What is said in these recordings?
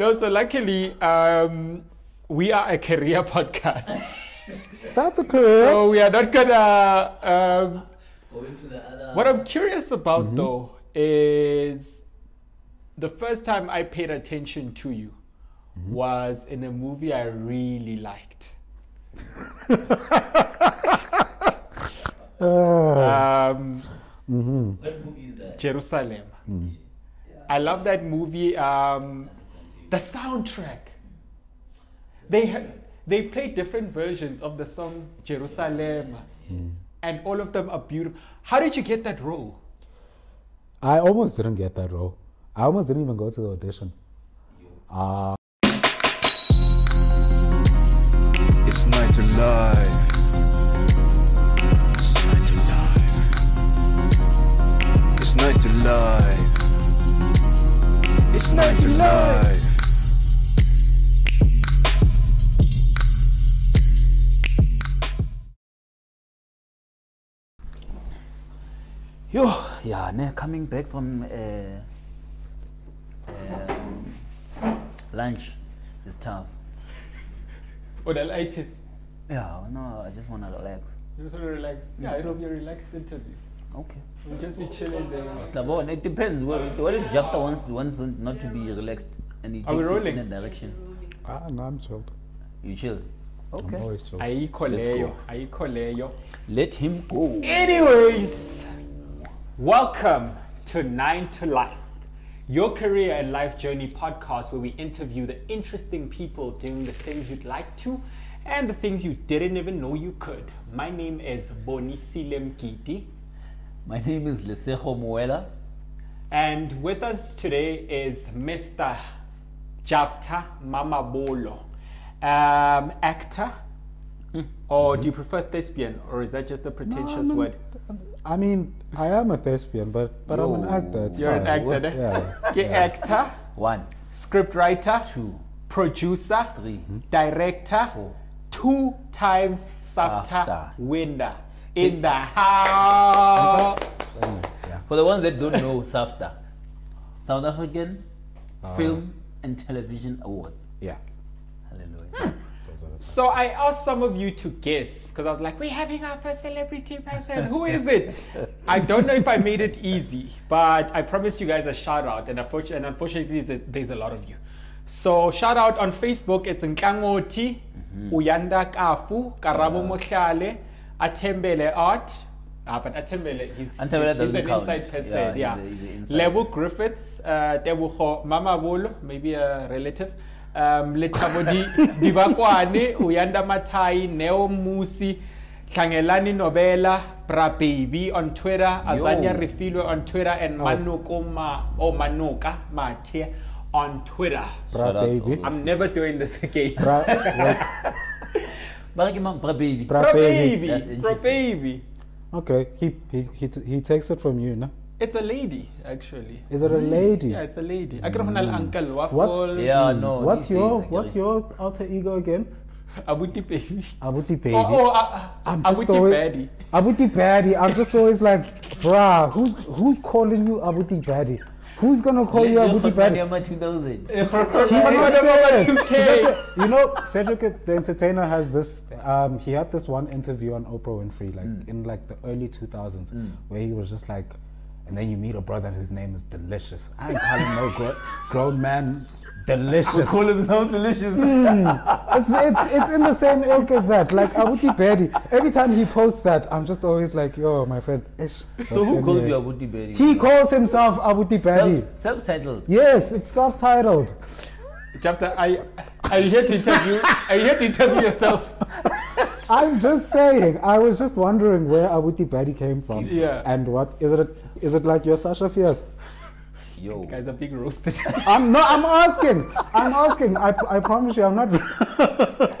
No, so luckily, um, we are a career podcast. That's a career. so we are not gonna. Um, Going to the other. what I'm curious about though is the first time I paid attention to you was in a movie I really liked. Uh, Um, What movie is that? Jerusalema. I love that movie. Um, the soundtrack. They ha- they play different versions of the song Jerusalem, and all of them are beautiful. How did you get that role? I almost didn't get that role. I almost didn't even go to the audition. Uh, It's night to live. It's night to live. It's night to live. It's night to Yo, yeah, ne, coming back from uh, um, lunch is tough. Or the lightest? Yeah, no, I just want to relax. You just want to relax. Yeah, it'll be a relaxed interview. Okay. We'll just be chilling there. Tabon, it depends. What, what if Jafta wants, wants not to be relaxed and he Are we takes it rolling? in a direction? ah, no, I'm chilled. You chill. I'm Okay. always chilled. Ayikho Let's leyo, go. ayikho leyo. Let him go. Anyways, welcome to Nine to Life, your career and life journey podcast where we interview the interesting people doing the things you'd like to and the things you didn't even know you could. My name is Bonisile Mgidi. My name is Lesego Mowela. and with us today is Mr. Jafta Mamabolo, um, actor. Or do you prefer thespian, or is that just a pretentious I'm an- word? I mean, I am a thespian, but but I'm an actor. It's You're an actor, eh? Yeah. Okay, actor. One, script writer, two, producer, three. director, Four. two times SAFTA SAFTA. winner in the house. Yeah. For the ones that don't know SAFTA, South African Uh, Film and Television Awards. Yeah. Hallelujah. Those are the So I asked some of you to guess because I was like, we're having our first celebrity person. Who is it? I don't know if I made it easy, but I promised you guys a shout out, and unfortunately, and unfortunately there's, a, there's a lot of you. So shout out on Facebook, it's Nkangoti, Uyanda Kafu, Karabo Mohlale, Atembele Art. Ah, but Atembele, he's, Atembele he's, he's an count. inside person. Yeah, Yeah. he's a- he's. Level Griffiths, uh, Tebogo Mamabolo, maybe a relative. Um, Lethabo Di- Dibakwane, Uyanda mathai Neo Musi, Tlangelani Nobela, Bra Baby on Twitter, Azania Refilwe on Twitter, and Oh. Manuko Ma, oh Manuka Mate on Twitter. Bra Shout baby. I'm never doing this again. Bra, bra baby. Bra baby. Bra. Baby. okay, he, he he he takes it from you, no? It's a lady, actually. Is it a lady? Yeah, it's a lady. I can uncle What's- Waffles. Yeah, no. What's your days, What's your alter ego again? Abuti Baby. Abuti baby. Oh, oh uh, I'm Abuti just always Baddie. Abuti Baddie. I'm just always like, bruh, who's who's calling you Abuti Baddie? Who's gonna call you Abuti Baddie? Yama 2000. He's Not not serious. serious. 2K. That's it. You know, Cedric the Entertainer has this. Um, he had this one interview on Oprah Winfrey, like Mm. in like the early 2000s, where he was just like, and then you meet a brother and his name is Delicious. I ain't calling no gro- grown man Delicious. Call himself delicious. Hmm. it's, it's, it's in the same ilk as that. Like Abuti Berry. Every time he posts that, I'm just always like, yo, my friend. Ish. So who But calls you Abuti Berry? He calls himself Abuti Berry. Self, self-titled. Yes, it's self-titled. Jafta, are, you- are here to interview? Are you here to interview yourself? I'm just saying. I was just wondering where Abuti Berry came from. Yeah. And what is it? Is it like your Sasha Fierce? Yo. Guys are big roasted. I'm not. I'm asking. I'm asking. I, I promise you, I'm not.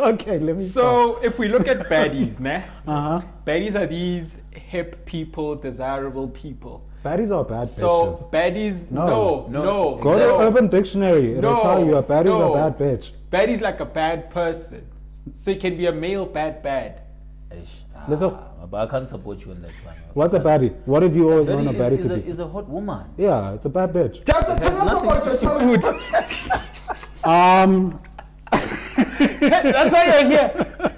okay, let me. so if we look at baddies, ne? Uh huh. Baddies are these hip people, desirable people. Baddies are bad So bitches. baddies, No. no, no, No. Go no. to Urban Dictionary. It'll No, tell you a baddie's no. a bad bitch. Baddie's like a bad person. So it can be a male bad bad. Ish. Listen. Ah, but I can't support you on that one. What's a baddie? What have you always known a Berry baddie to a, be? is a hot woman. Yeah, it's a bad bitch. Jafta, tell us nothing about your childhood. Um, That's why you're here.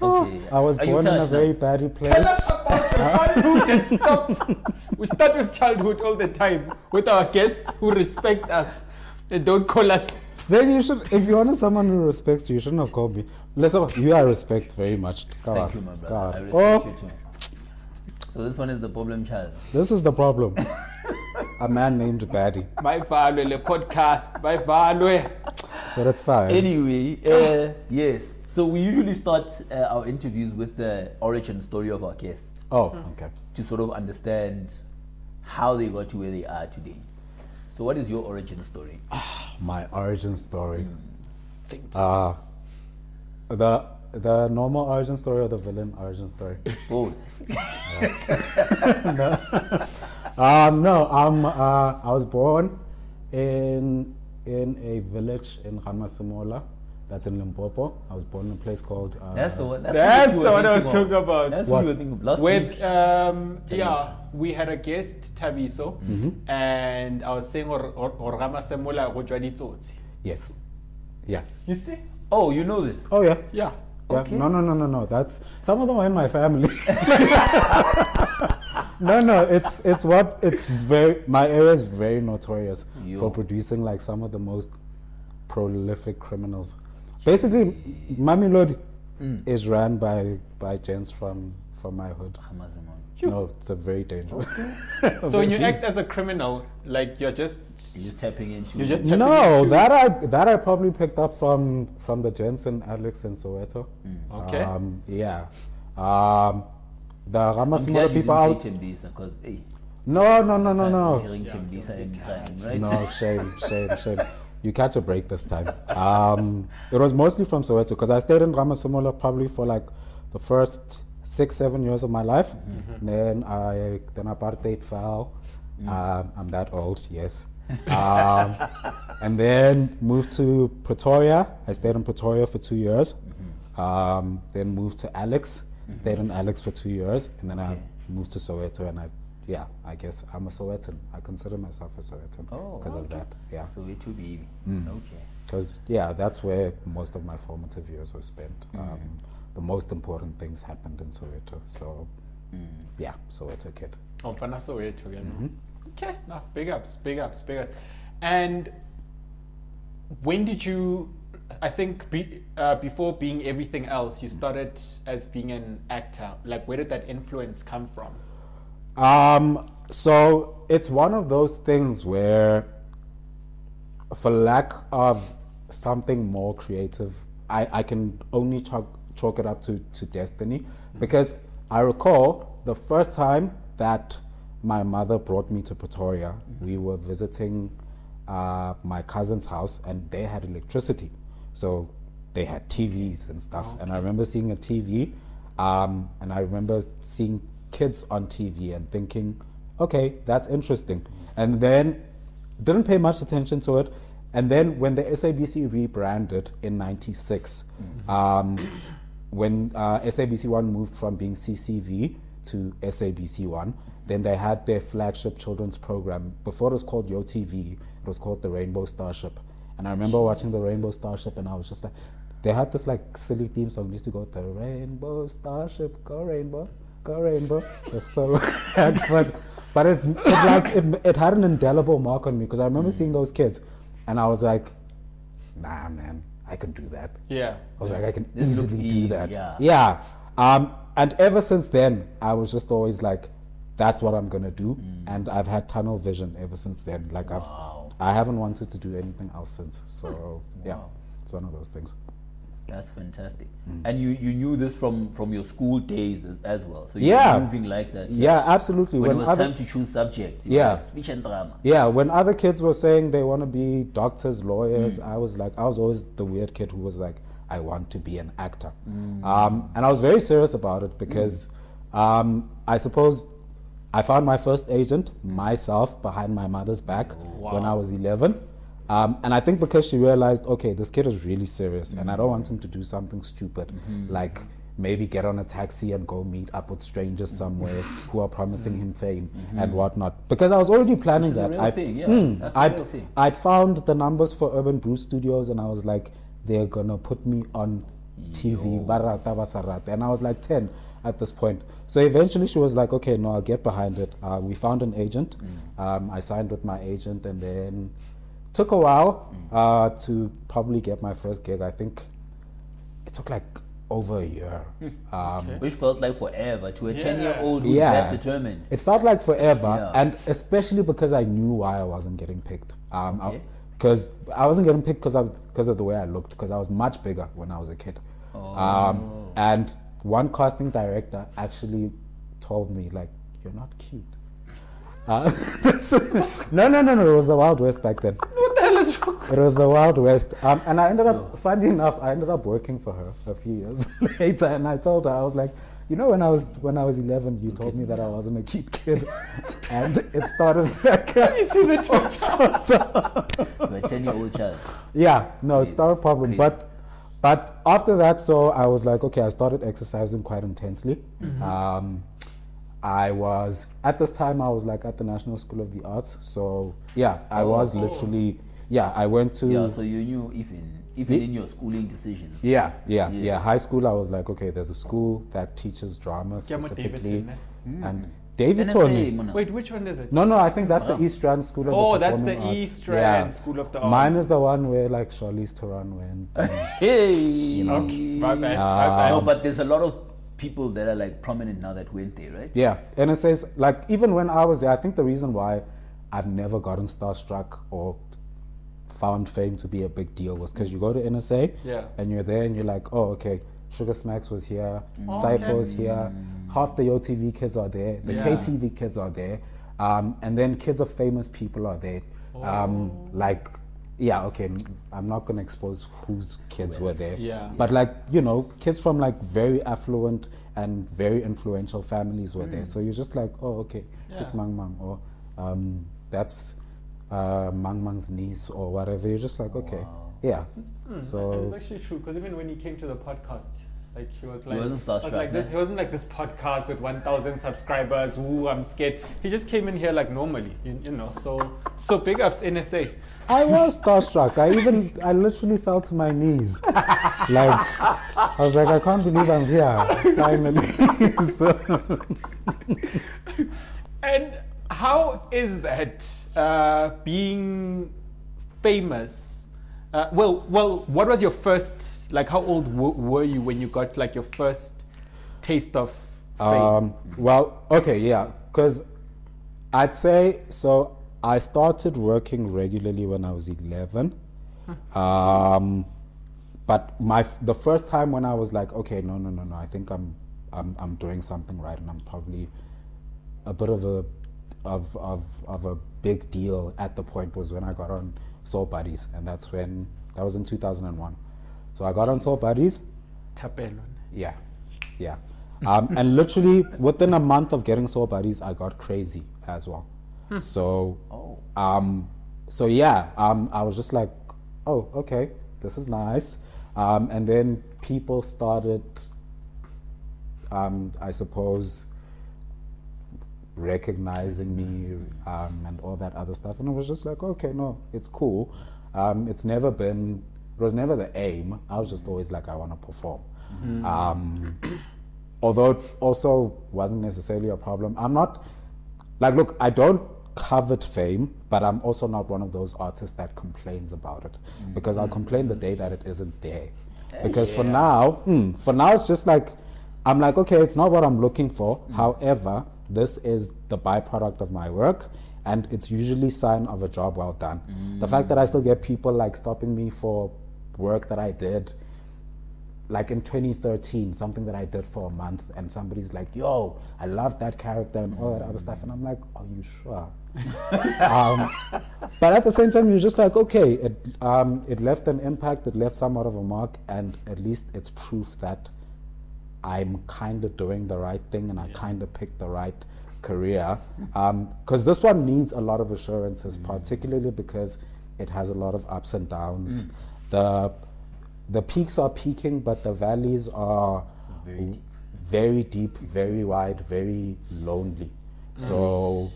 Okay. I was Are born in a very now? bad Tell us place. about your childhood and stop. We start with childhood all the time with our guests who respect us and don't call us. Then you should, if you wanted someone who respects you, you shouldn't have called me. Let's you I respect very much. Scar. Thank you, my brother. I respect Oh, you too. So this one is the problem child. this is the problem. a man named Baddy, My value, the podcast, my value. but it's fine. Anyway, uh, yes. So we usually start uh, our interviews with the origin story of our guest oh, okay. to sort of understand how they got to where they are today. So what is your origin story? My origin story. Uh, the the normal origin story or the villain origin story? Both. Um, no, um, uh, I was born in in a village in Ramasimola. That's in Limpopo. I was born in a place called. Uh, That's the one. That's, That's what, you the were one I was thinking talking about. That's What? what you were thinking of last With week. um, Tabiso. yeah, we had a guest Tabiso, Mm-hmm. and I was saying or or Rama Semola go jwa. Yes. Yeah. You see? Oh, you know this. Oh yeah. Yeah. Yeah. Okay. No, no, no, no, no. That's some of them are in my family. no, no. It's it's what it's very. My area is very notorious Yo. for producing like some of the most prolific criminals. Basically, Mamelodi Mm. is run by by gents from from my hood. Hamazimon. No, it's a very dangerous. So when you act as a criminal, like you're just You're just tapping into. You're just tapping no, into- that I that I probably picked up from from the Jensen, and Alex and Soweto. okay. Um, yeah. Um, the I'm glad you people. I was, didn't say Tembisa because hey, no, no, no, no, no. hearing Tembisa time, right? No, shame, shame, shame. You catch a break this time. Um, it was mostly from Soweto because I stayed in Ramasimola probably for like the first six, seven years of my life. Then I then apartheid fell. Um, I'm that old, yes. Um, and then moved to Pretoria. I stayed in Pretoria for two years. Um, then moved to Alex. Stayed in Alex for two years, and then I moved to Soweto. And I, yeah, I guess I'm a Sowetan. I consider myself a Sowetan Oh, because of that. Yeah, So we're too baby. Mm. Okay. because yeah, that's where most of my formative years were spent. Mm. Um, the most important things happened in Soweto. So Mm. yeah, Soweto kid. Oh, Mfana Soweto, know. Mm-hmm. Okay, now big ups, big ups, big ups. And when did you? I think be, uh, before being everything else, you started as being an actor. Like, where did that influence come from? Um, so it's one of those things where, for lack of something more creative, I, I can only chalk, chalk it up to, to destiny. Because I recall the first time that my mother brought me to Pretoria, we were visiting uh, my cousin's house and they had electricity. So they had TVs and stuff. And I remember seeing a TV um, and I remember seeing kids on TV and thinking, okay, that's interesting. And then didn't pay much attention to it. And then when the SABC rebranded in '96, um, when uh, SABC One moved from being CCV to SABC One, then they had their flagship children's program. Before it was called Yo TV, it was called the Rainbow Starship. And I remember watching the Rainbow Starship, and I was just like, they had this like silly theme song. Used to go, "The Rainbow Starship, go Rainbow, go Rainbow." It was so bad, but but it, it like it, it had an indelible mark on me because I remember seeing those kids, and I was like, nah, man, I can do that. Yeah. I was like, I can This easily do that. yeah. Yeah. Um, and ever since then, I was just always like, that's what I'm gonna do. And I've had tunnel vision ever since then. Like Wow. I've, I haven't wanted to do anything else since. So yeah, it's one of those things. That's fantastic. Mm. And you, you knew this from, from your school days as, as well. So you Yeah. moving like that. Yeah, absolutely. When, it was other, time to choose subjects. Yeah. like, speech and drama. yeah, when other kids were saying they want to be doctors, Mm. lawyers, I was like, I was always the weird kid who was like, I want to be an actor. Mm. Um, and I was very serious about it because um, I suppose I found my first agent myself behind my mother's back when I was 11. Um, and I think because she realized, okay, this kid is really serious, and I don't want him to do something stupid, like maybe get on a taxi and go meet up with strangers somewhere who are promising him fame and whatnot. Because I was already planning Which is a that. I, thing, yeah. Mm, That's a I'd, real thing. I'd found the numbers for Urban Brew Studios and I was like, they're gonna put me on TV, barata basarata. And I was like 10 at this point. So eventually she was like, okay, no, I'll get behind it. Uh, we found an agent. Mm. Um, I signed with my agent and then took a while Mm. uh, to probably get my first gig. I think it took like over a year. Um, Which felt like forever to a Yeah. 10 year old who's Yeah. that determined. It felt like forever, Yeah. and especially because I knew why I wasn't getting picked. Um, Okay. because I, wasn't getting picked because of because of the way I looked. Because I was much bigger when I was a kid. Oh. Um, and one casting director actually told me like, "You're not cute." Uh, no, no, no, no. It was the Wild West back then. What the hell is wrong? It was the Wild West. Um, and I ended up, funny enough, I ended up working for her a few years later. And I told her, I was like, you know, when I was when I was 11, you told me that I wasn't a cute kid, and it started like. You see the tweet? so, so- You're a 10 year old child. yeah, no, it's not a problem. Crazy. But but after that, so I was like, okay, I started exercising quite intensely. Um, I was at this time I was like at the National School of the Arts. So yeah, I was literally yeah. I went to Yeah, so you knew even even in your schooling decisions. yeah, yeah, Yeah. yeah, High school, I was like, okay, there's a school that teaches drama specifically, Davidson, and David told me. Wait, which one is it? No, no, I think that's the East Rand School of the Art. Oh, that's the Arts. East Rand School of the Arts. Mine is the one where like Charlize Theron went. and- Hey! Okay, my bad. my Um, bad. no, but there's a lot of people that are like prominent now that went there, right? Yeah, and it says like even when I was there, I think the reason why I've never gotten starstruck or found fame to be a big deal was because you go to NSA Yeah. and you're there and you're like, oh okay, Sugar Smacks was here, Oh, Cypher okay. was here, half the OTV kids are there, the Yeah. KTV kids are there, um, and then kids of famous people are there, um, Oh. like. Yeah, okay. I'm not gonna expose whose kids were there. Yeah. But like, you know, kids from like very affluent and very influential families were there. So you're just like, oh, okay, this Mm. Mang Mang, or um, that's uh, Mang Mang's niece, or whatever. You're just like, okay, Wow. yeah. Mm, and So it's actually true because even when he came to the podcast, like he was like, wasn't I was like this. He wasn't like this podcast with 1,000 subscribers. Ooh, I'm scared. He just came in here like normally, you, you know. So, so big ups NSA. I was starstruck. I even, I literally fell to my knees. like, I was like, I can't believe I'm here, finally. so, And how is that uh, being famous? Uh, well, well, what was your first? Like, how old w- were you when you got like your first taste of fame? Um, well, okay, yeah, because I'd say so. I started working regularly when I was eleven, um, but my the first time when I was like, okay, no, no, no, no, I think I'm I'm I'm doing something right, and I'm probably a bit of a of of of a big deal at the point was when I got on Soul Buddyz, and that's when that was in two thousand and one. So I got on Soul Buddyz. Tapelon. Yeah, yeah. Um, and literally within a month of getting Soul Buddyz, I got crazy as well. So, Oh. um, so yeah, um, I was just like, oh, okay, this is nice. Um, and then people started, um, I suppose, recognizing me um, and all that other stuff. And I was just like, okay, no, it's cool. Um, it's never been, it was never the aim. I was just always like, I want to perform. Um, although it also wasn't necessarily a problem. I'm not, like, look, I don't covet fame, but I'm also not one of those artists that complains about it because I'll complain the day that it isn't there. Because for now, hmm, for now, it's just like, I'm like, okay, it's not what I'm looking for. However, this is the byproduct of my work, and it's usually sign of a job well done. The fact that I still get people like stopping me for work that I did, like in 2013, something that I did for a month, and somebody's like, "Yo, I love that character and all that other stuff," and I'm like, "Are you sure?" Um, but at the same time, you're just like, okay, it um, it left an impact, it left somewhat of a mark, and at least it's proof that I'm kind of doing the right thing and I kind of picked the right career. Because this one needs a lot of assurances, particularly because it has a lot of ups and downs. The the peaks are peaking, but the valleys are Very deep. very deep, very wide, very lonely. So,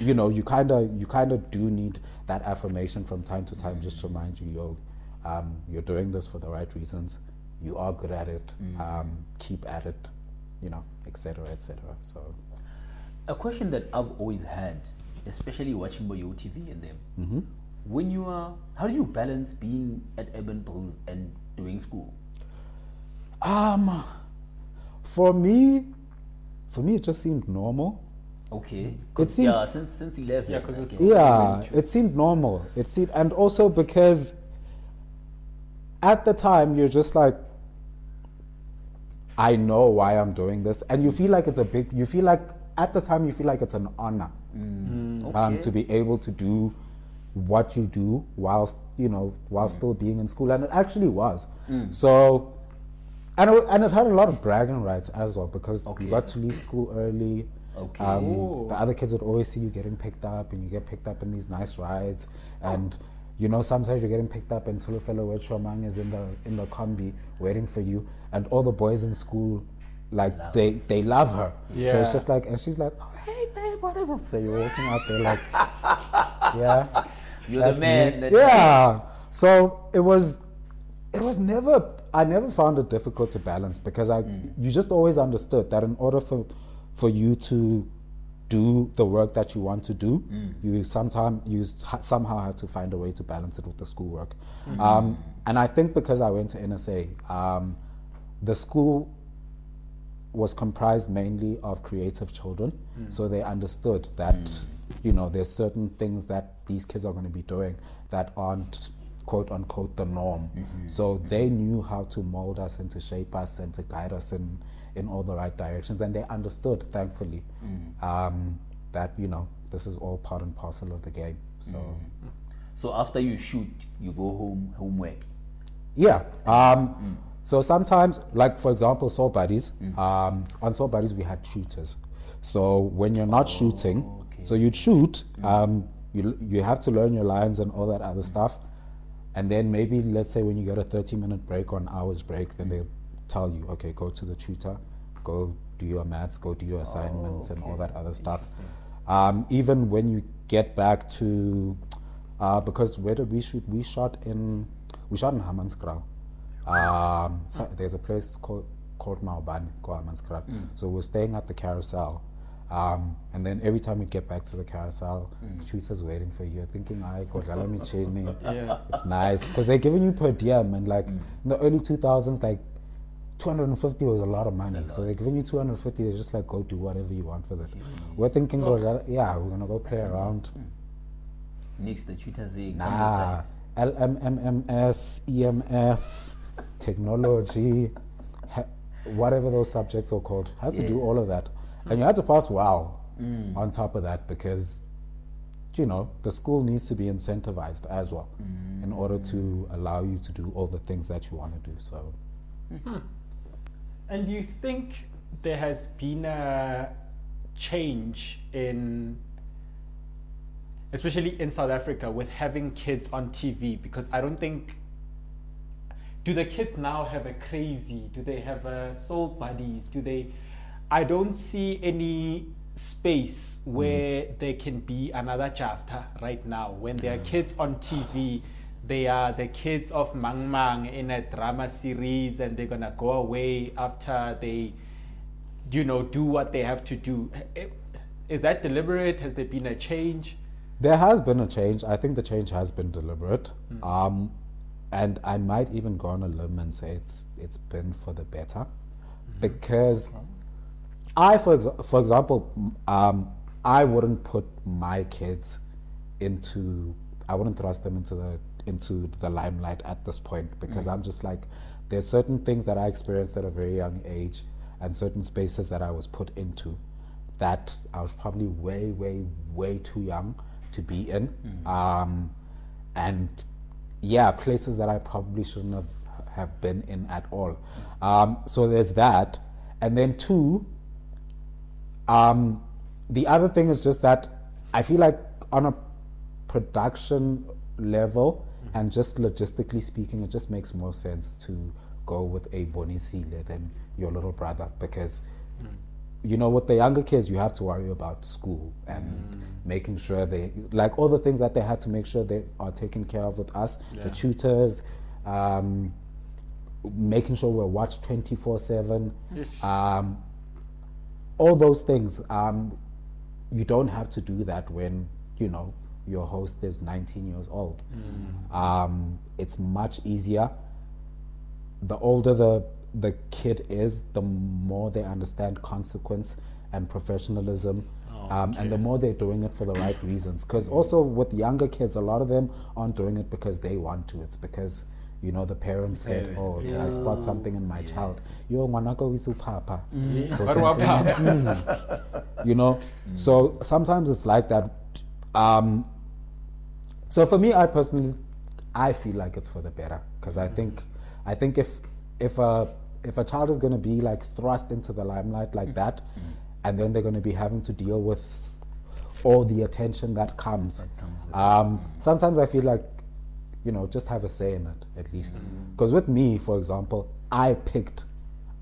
you know, you kind of you kind of do need that affirmation from time to time, just to remind you, yo, um, you're doing this for the right reasons. You are good at it. Um, keep at it. You know, etc. etc. So, A question that I've always had, especially watching Boyo TV and them, Mm-hmm. when you are, how do you balance being at Urban Brew's and doing school? um, for me, for me, it just seemed normal. Okay. It seemed- yeah, since since eleven. Yeah, 'cause I it's- Yeah, it seemed normal. It seemed, and also because at the time you're just like, I know why I'm doing this, and you feel like it's a big. You feel like at the time you feel like it's an honor mm. um, Okay. to be able to do what you do whilst you know while mm. still being in school, and it actually was. Mm. So, and it, and it had a lot of bragging rights as well because Okay. you got to leave school early. Okay. Um, the other kids would always see you getting picked up, and you get picked up in these nice rides, and you know sometimes you're getting picked up, and Sulufelo with Shomang is in the in the combi waiting for you, and all the boys in school, like Love they they love her. So it's just like, and she's like, oh, hey babe, whatever. So you're walking out there like, yeah, You're that's the man. me. That yeah. So it was, it was never. I never found it difficult to balance because I, you just always understood that in order for, for you to do the work that you want to do, mm. you sometime you somehow have to find a way to balance it with the schoolwork. Mm-hmm. Um, and I think because I went to NSA, um, the school was comprised mainly of creative children, mm. so they understood that mm. you know there's certain things that these kids are going to be doing that aren't quote unquote the norm. Mm-hmm. So mm-hmm. they knew how to mold us and to shape us and to guide us in in all the right directions, and they understood, thankfully, um, that you know this is all part and parcel of the game. So. So after you shoot, you go home homework. Yeah. Um, So sometimes, like for example, Soul Buddyz. Um, on Soul Buddyz, we had shooters. So when you're not shooting, okay. so you'd shoot. Um, you you have to learn your lines and all that other stuff, and then maybe let's say when you get a 30 minute break or an hour's break, then they'll tell you, okay, go to the tutor, go do your maths, go do your assignments, and all that other stuff. Um, even when you get back to, uh, because where did we shoot? We shot in, we shot in Hammanskraal. Um, so there's a place called called Maubane, called Hammanskraal. So we're staying at the carousel. Um, and then every time we get back to the carousel, the tutor's waiting for you, thinking, "I michini." Yeah. It's nice because they're giving you per diem, and like in the early 2000s, like 250 was a lot of money. So they're giving you 250. They're just like, go do whatever you want with it. We're thinking, "Kodlala- yeah, we're gonna go play around. Next, the tutor saying, Nah, LMMMS, EMS, technology, ha- whatever those subjects are called. Had to do all of that, and you had to pass wow on top of that because you know the school needs to be incentivized as well in order to allow you to do all the things that you want to do. So And do you think there has been a change in, especially in South Africa, with having kids on TV? Because I don't think. Do the kids now have a crazy? Do they have a Soul Buddyz? Do they? I don't see any space mm. where there can be another Jafta right now. When there are kids on TV, they are the kids of Mang Mang in a drama series, and they're gonna go away after they, you know, do what they have to do. Is that deliberate? Has there been a change? There has been a change. I think the change has been deliberate. Um, and I might even go on a limb and say it's it's been for the better, because I, for exa- for example, um, I wouldn't put my kids into I wouldn't thrust them into the into the limelight at this point because I'm just like there's certain things that I experienced at a very young age and certain spaces that I was put into that I was probably way way way too young to be in. Um, and yeah places that I probably shouldn't have have been in at all. Um, so there's that. And then two um, the other thing is just that I feel like on a production level and just logistically speaking, it just makes more sense to go with a Bonisile than your little brother because you know with the younger kids you have to worry about school and making sure they like all the things that they had to make sure they are taken care of with us Yeah. the tutors um, making sure we're watched 24 7 um, all those things um, you don't have to do that when you know your host is 19 years old um, it's much easier the older the the kid is, the more they understand consequence and professionalism, um, and the more they're doing it for the right reasons. Because also with younger kids, a lot of them aren't doing it because they want to. It's because you know the parents said, "Oh, did I spot something in my child? Yo, mwanako isu papa." So What about can- Papa? Mm. you know so sometimes it's like that um so for me i personally i feel like it's for the better because i think i think if if a if a child is going to be like thrust into the limelight like that and then they're going to be having to deal with all the attention that comes um sometimes i feel like you know just have a say in it at least. Because with me for example i picked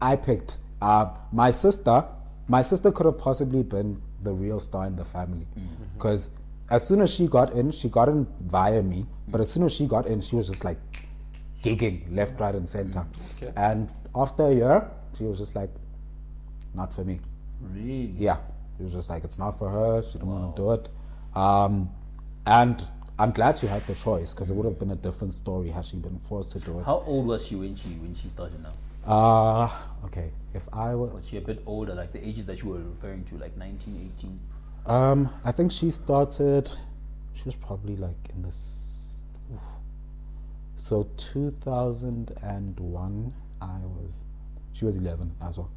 I picked uh, my sister. My sister could have possibly been the real star in the family. Mm-hmm. Because as soon as she got in, she got in via me. But as soon as she got in, she was just like gigging left, right, and center. Okay. And after a year, she was just like, not for me. Really? Yeah, She was just like it's not for her. She didn't want to do it. Um, and I'm glad she had the choice because it would have been a different story had she been forced to do it. How old was she when she when she started now? Uh, okay. If I were, Was she a bit older, like the ages that you were referring to, like 19, 18? Um, I think she started. She was probably like in this. oof. So two thousand and one, I was. She was eleven as well.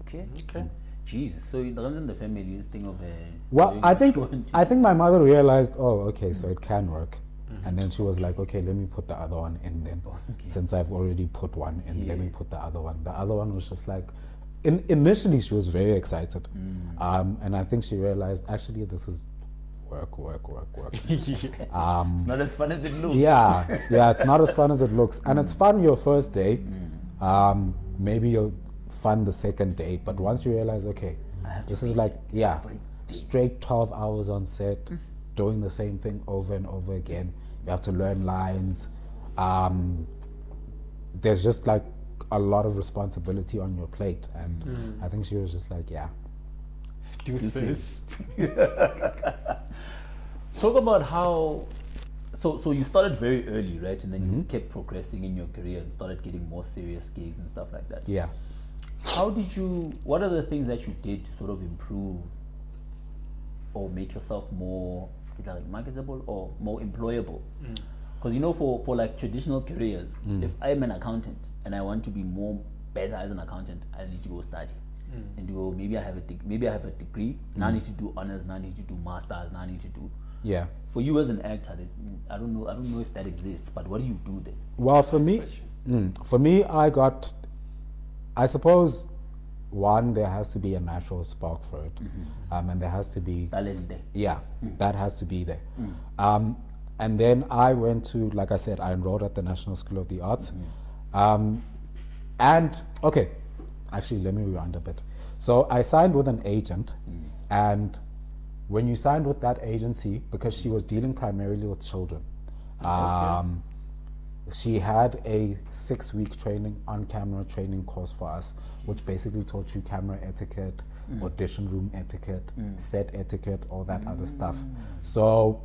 Okay. Okay. Jesus. So it runs in the family this thing of uh, Well, I think. I think my mother realized. Oh, okay, so it can work, and then she was like, okay, let me put the other one in then, since I've already put one in. Let me put the other one. The other one was just like. In, initially, she was very excited, um, and I think she realized actually this is work, work, work, work. um, Not as fun as it looks. yeah, yeah, it's not as fun as it looks, and it's fun your first day. Mm. Um, maybe you'll fun the second day, but once you realize, okay, this is like yeah, straight twelve hours on set, Mm. doing the same thing over and over again. You have to learn lines. Um, there's just like a lot of responsibility on your plate, and Mm. I think she was just like, yeah, Deuces. Talk about how. So, so you started very early, right? And then Mm-hmm. you kept progressing in your career and started getting more serious gigs and stuff like that. yeah. How did you? What are the things that you did to sort of improve or make yourself more is that like marketable or more employable? Because you know, for for like traditional careers, if I'm an accountant and I want to be more better as an accountant, I need to go study. And go maybe I have a deg- maybe I have a degree. Now I need to do honors. Now I need to do masters. Now I need to do. Yeah. For you as an actor, I don't know. I don't know if that exists. But what do you do then? Well, for me, mm, for me, I got. I suppose, one there has to be a natural spark for it, um, and there has to be Talent there. Yeah, that has to be there. Um, and then I went to, like I said, I enrolled at the National School of the Arts, um, and okay, actually, let me rewind a bit. So I signed with an agent, and when you signed with that agency, because she was dealing primarily with children, um, she had a six week training on camera training course for us, which basically taught you camera etiquette, audition room etiquette, set etiquette, all that other stuff. So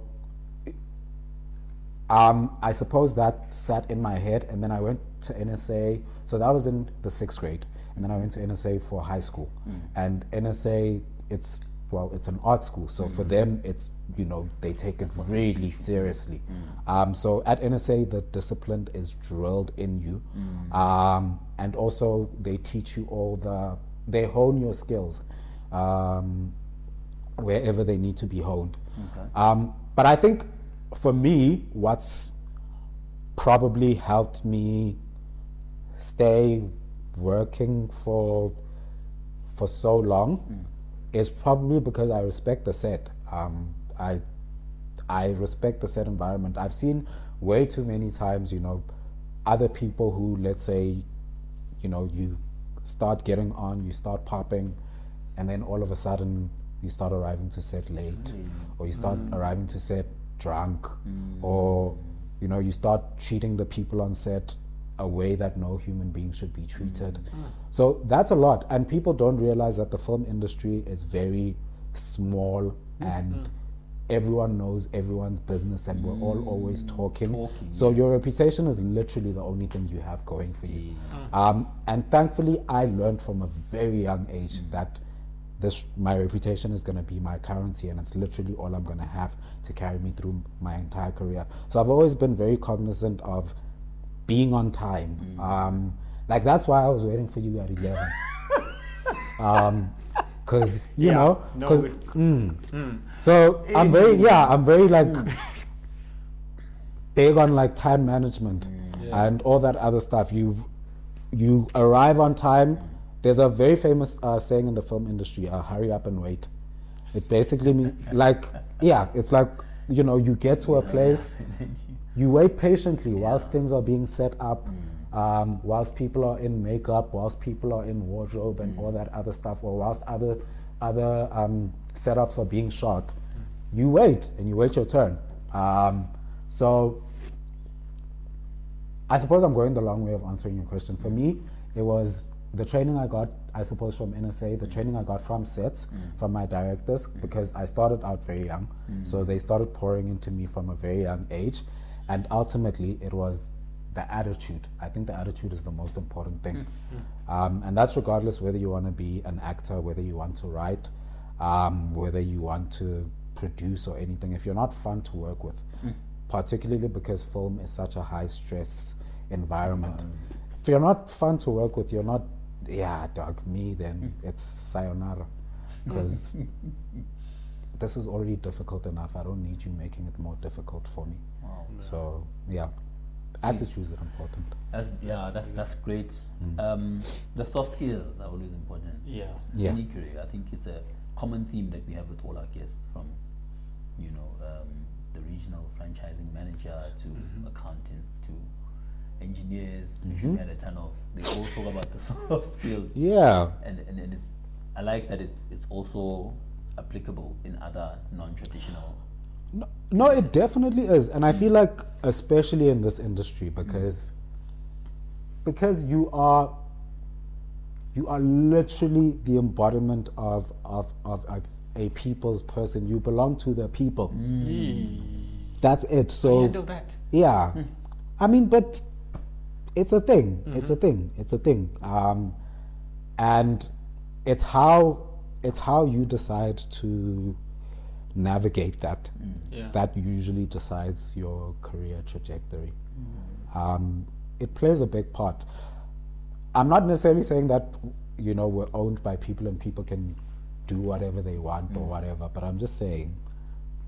um, I suppose that sat in my head, and then I went to NSA. So that was in the sixth grade, and then I went to NSA for high school. And NSA, it's well, it's an art school, so for them, it's you know they take it really seriously. Um, so at NSA, the discipline is drilled in you, um, and also they teach you all the they hone your skills. Um, wherever they need to be honed. Um, but I think for me, what's probably helped me stay working for for so long mm. is probably because I respect the set. Um, I I respect the set environment. I've seen way too many times, you know, other people who let's say you know you start getting on, you start popping, and then all of a sudden you start arriving to set late, mm. or you start mm. arriving to set drunk, or you know you start treating the people on set a way that no human being should be treated. Mm. Mm. So that's a lot, and people don't realize that the film industry is very small mm. and everyone knows everyone's business and we're all always talking. Talking, So your reputation is literally the only thing you have going for you. Um, and thankfully, I learned from a very young age that this my reputation is going to be my currency, and it's literally all I'm going to have to carry me through my entire career. So I've always been very cognizant of being on time. Um, like that's why I was waiting for you at eleven. um, because you Yeah, know, no, because we- mm. so I'm very yeah, I'm very like big on like time management Yeah. and all that other stuff. You you arrive on time. There's a very famous uh, saying in the film industry: uh, "Hurry up and wait." It basically means like yeah, it's like you know you get to a place, you wait patiently whilst things are being set up, um, whilst people are in makeup, whilst people are in wardrobe and all that other stuff, or whilst other other um, setups are being shot. You wait and you wait your turn. Um, so I suppose I'm going the long way of answering your question. For me, it was the training I got, I suppose, from NSA, the training I got from sets, from my directors, because I started out very young. So they started pouring into me from a very young age. And ultimately, it was the attitude. I think the attitude is the most important thing. Um, and that's regardless whether you want to be an actor, whether you want to write, um, whether you want to produce or anything. If you're not fun to work with, particularly because film is such a high stress environment. If you're not fun to work with, you're not, yeah, dog, me, then it's sayonara. Because this is already difficult enough. I don't need you making it more difficult for me. Wow. So, yeah, attitudes are important. That's yeah, that's that's great. Um, the soft skills are always important. Yeah. Yeah. Any career, I think it's a common theme that we have with all our guests, from you know um, the regional franchising manager to accountants to engineers. Which we had a ton of. They all talk about the soft skills, Yeah. and and, and it's, I like that it's it's also applicable in other non-traditional. No, no, it definitely is, and I feel like, especially in this industry, because because you are you are literally the embodiment of of of a, a people's person. You belong to the people. Mm. That's it. So Handle that. yeah, hmm. I mean, but it's a thing. It's a mm-hmm. thing. It's a thing. Um, and it's how it's how you decide to navigate that. Mm. Yeah. That usually decides your career trajectory. Mm. Um, it plays a big part. I'm not necessarily saying that you know we're owned by people and people can do whatever they want or mm. whatever, but I'm just saying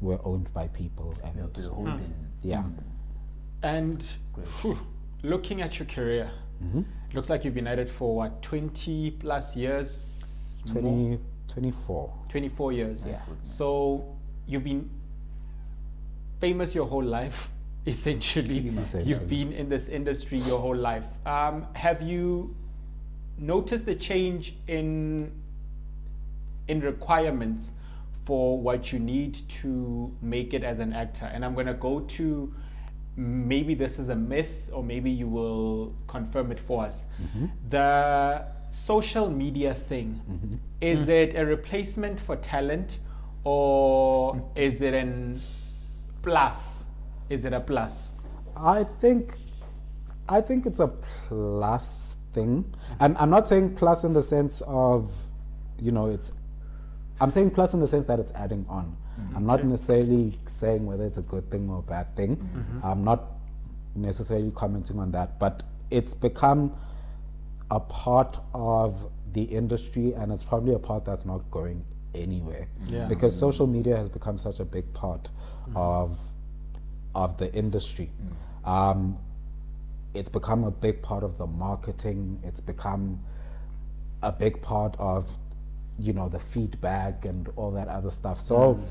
we're owned by people and We're beholden. Hmm. yeah. And phew, looking at your career, mm-hmm. looks like you've been at it for what, 20 plus years? More? 20, 24. 24 years. Yeah. So you've been famous your whole life, essentially. Essentially. You've been in this industry your whole life. Um, have you noticed the change in in requirements for what you need to make it as an actor? And I'm going to go to maybe this is a myth, or maybe you will confirm it for us. The social media thing is it a replacement for talent, or is it an plus? Is it a plus? I think I think it's a plus thing. And I'm not saying plus in the sense of you know it's I'm saying plus in the sense that it's adding on. Mm-hmm. I'm not necessarily saying whether it's a good thing or a bad thing. Mm-hmm. I'm not necessarily commenting on that, but it's become a part of the industry and it's probably a part that's not going anywhere. Yeah. because social media has become such a big part of of the industry. Um, it's become a big part of the marketing. It's become a big part of you know the feedback and all that other stuff. So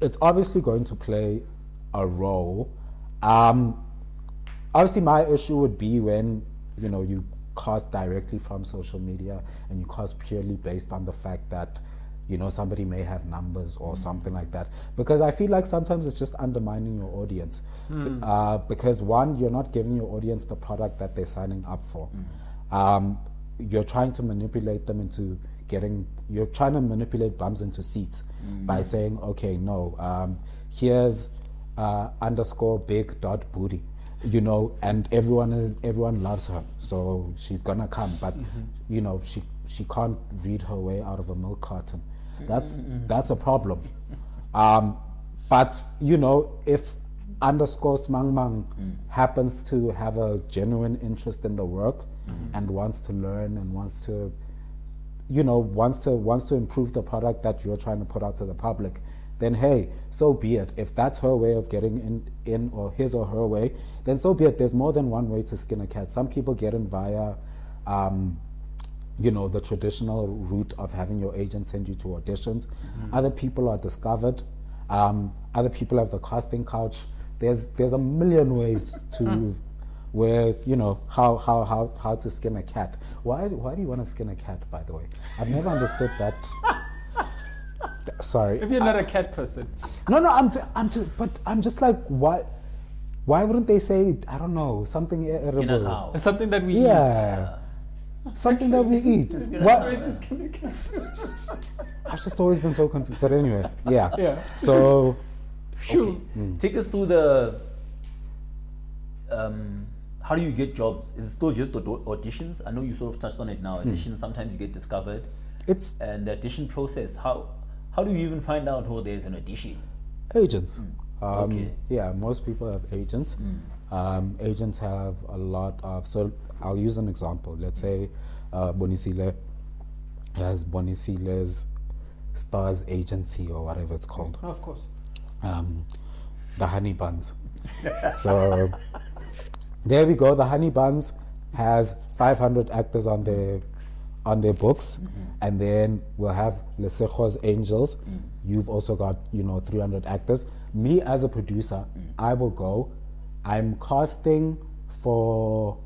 it's obviously going to play a role. Um, obviously my issue would be when you know you cast directly from social media and you cast purely based on the fact that you know somebody may have numbers or something like that. Because i feel like sometimes it's just undermining your audience. Uh, because one you're not giving your audience the product that they're signing up for. Um, you're trying to manipulate them into getting you're trying to manipulate bums into seats by saying okay no um, here's uh, underscore big dot booty you know and everyone is everyone loves her so she's gonna come. But you know she she can't read her way out of a milk carton that's that's a problem. Um, but you know if underscore smang mang happens to have a genuine interest in the work and wants to learn and wants to you know wants to wants to improve the product that you're trying to put out to the public then hey so be it. If that's her way of getting in in or his or her way then so be it. There's more than one way to skin a cat. Some people get in via um, you know the traditional route of having your agent send you to auditions. Other people are discovered. Um, other people have the casting couch. There's there's a million ways to where you know how, how how how to skin a cat. Why why do you want to skin a cat by the way? I've never understood that. Th- sorry. If you're not a cat person, no no i'm t- i'm t- but i'm just like why why wouldn't they say i don't know something edible something that we yeah something that we eat what i've just always been so confused but anyway yeah Yeah. so Sure. Take us through the. Um, how do you get jobs? Is it still just auditions? I know you sort of touched on it now. Hmm. Auditions sometimes you get discovered, it's and the audition process. How how do you even find out oh there's an audition? agents um, Okay. yeah most people have agents um, agents have a lot of so i'll use an example let's say uh, bonisile has bonisile's stars agency or whatever it's called Of course. um, the honey buns. so there we go. The honey buns has 500 actors on their on their books, and then we'll have Lesego's Angels. You've also got you know 300 actors. Me as a producer, I will go. I'm casting for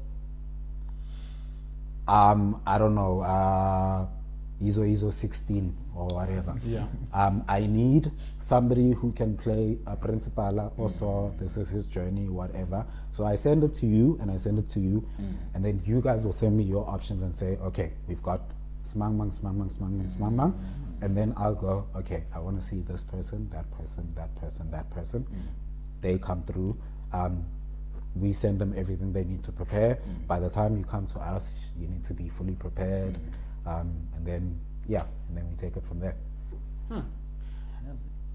um I don't know uh ISO ISO 16 or whatever. Yeah. Um, I need somebody who can play a principal also. This is his journey, whatever. So I send it to you and I send it to you, and then you guys will send me your options and say, okay, we've got smang mang, smang mang, smang mang, smang mang. And then I'll go, okay, I want to see this person, that person, that person, that person. They come through. Um, we send them everything they need to prepare. By the time you come to us, you need to be fully prepared. Um, and then, yeah, and then we take it from there.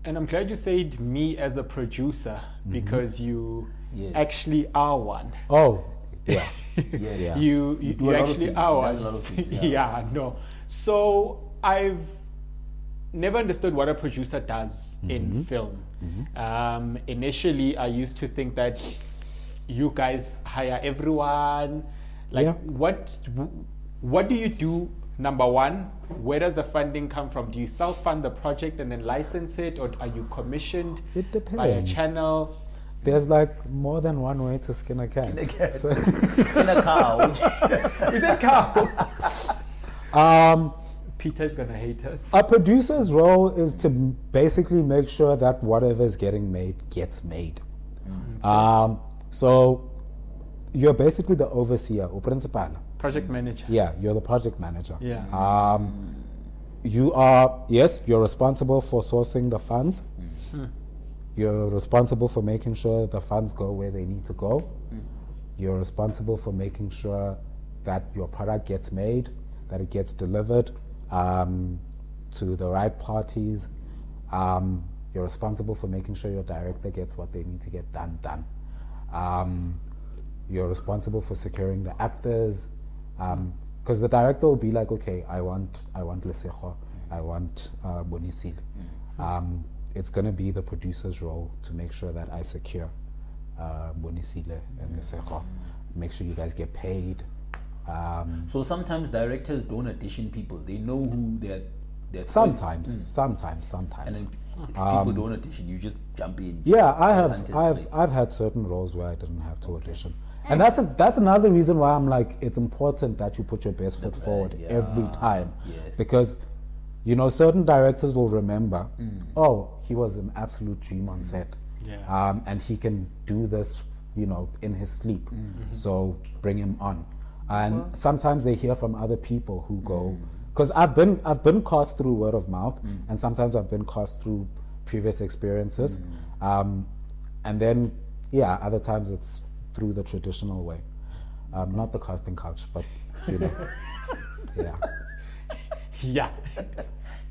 And I'm glad you said me as a producer because you Yes. actually are one. Oh, yeah. Yes. Yeah. You You you, you a lot of actually are one. does a lot of things, yeah. yeah. no. So I've never understood what a producer does Mm-hmm. in film. Um, initially, I used to think that you guys hire everyone. Like, Yeah. what what do you do? Number one, where does the funding come from? Do you self-fund the project and then license it, or are you commissioned It depends. by a channel? There's like more than one way to skin a cat. a cat. So- In a cow. Is that cow? um, Peter's gonna hate us. a producer's role is to basically make sure that whatever is getting made gets made. Um, so you're basically the overseer or principal. Project manager. Yeah, you're the project manager. Yeah. Um, you are yes, you're responsible for sourcing the funds. You're responsible for making sure the funds go where they need to go. You're responsible for making sure that your product gets made, that it gets delivered um, to the right parties. Um, you're responsible for making sure your director gets what they need to get done done. Um, you're responsible for securing the actors. Because the director will be like okay i want i want lesego i want uh, bonisile. Um, it's going to be the producer's role to make sure that i secure uh, bonisile and lesego make sure you guys get paid. Um, so sometimes directors don't audition people. They know who they're. they're sometimes sometimes sometimes. And then People don't audition, you just jump in. Yeah, I have I've play. I've had certain roles where I didn't have to audition. And that's a, that's another reason why I'm like it's important that you put your best foot forward yeah. every time. Yes. Because you know certain directors will remember, Mm. oh, he was an absolute dream on set. Yeah. Um, and he can do this, you know, in his sleep. Mm-hmm. So bring him on. And sometimes they hear from other people who go Mm. Because I've been I've been cast through word of mouth, and sometimes I've been cast through previous experiences, um, and then yeah, other times it's through the traditional way, um, not the casting couch, but you know, yeah. Yeah.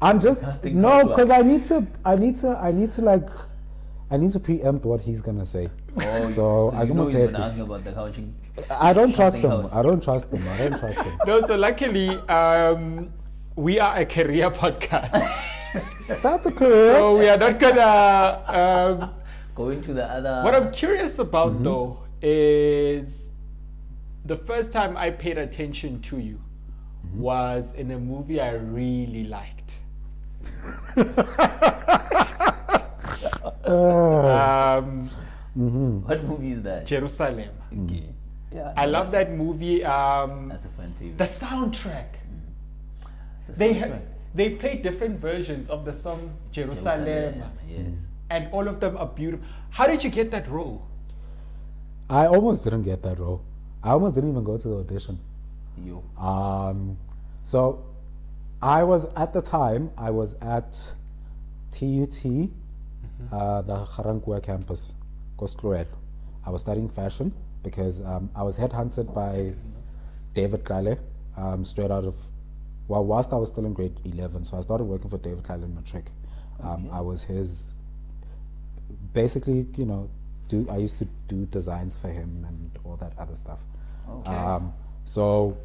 I'm just no, because I need to I need to I need to like I need to preempt what he's gonna say. Oh, so I'm gonna he's take. gonna ask you about the couching. I don't trust them. I don't trust them. I don't trust him. No, so luckily, um, we are a career podcast. That's a career. so we are not gonna. Um, Going to the other. what I'm curious about Mm-hmm. though is the first time I paid attention to you Mm-hmm. was in a movie I really liked. Uh, Um, What movie is that? Jerusalema. Okay. Yeah. I love that movie. Um, That's a fun favorite. the soundtrack. The They soundtrack. ha- they play different versions of the song Jerusalema, Yes. and all of them are beautiful. How did you get that role? I almost didn't get that role. I almost didn't even go to the audition. You. Um, so I was at the time I was at TUT, uh, the Ga-Rankuwa campus, Koskloel. I was studying fashion because um, I was headhunted by David Tlale, um, straight out of well, whilst I was still in grade eleven, so I started working for David Tlale in matric. Um, I was his basically, you know, do I used to do designs for him and all that other stuff. Okay. Um, so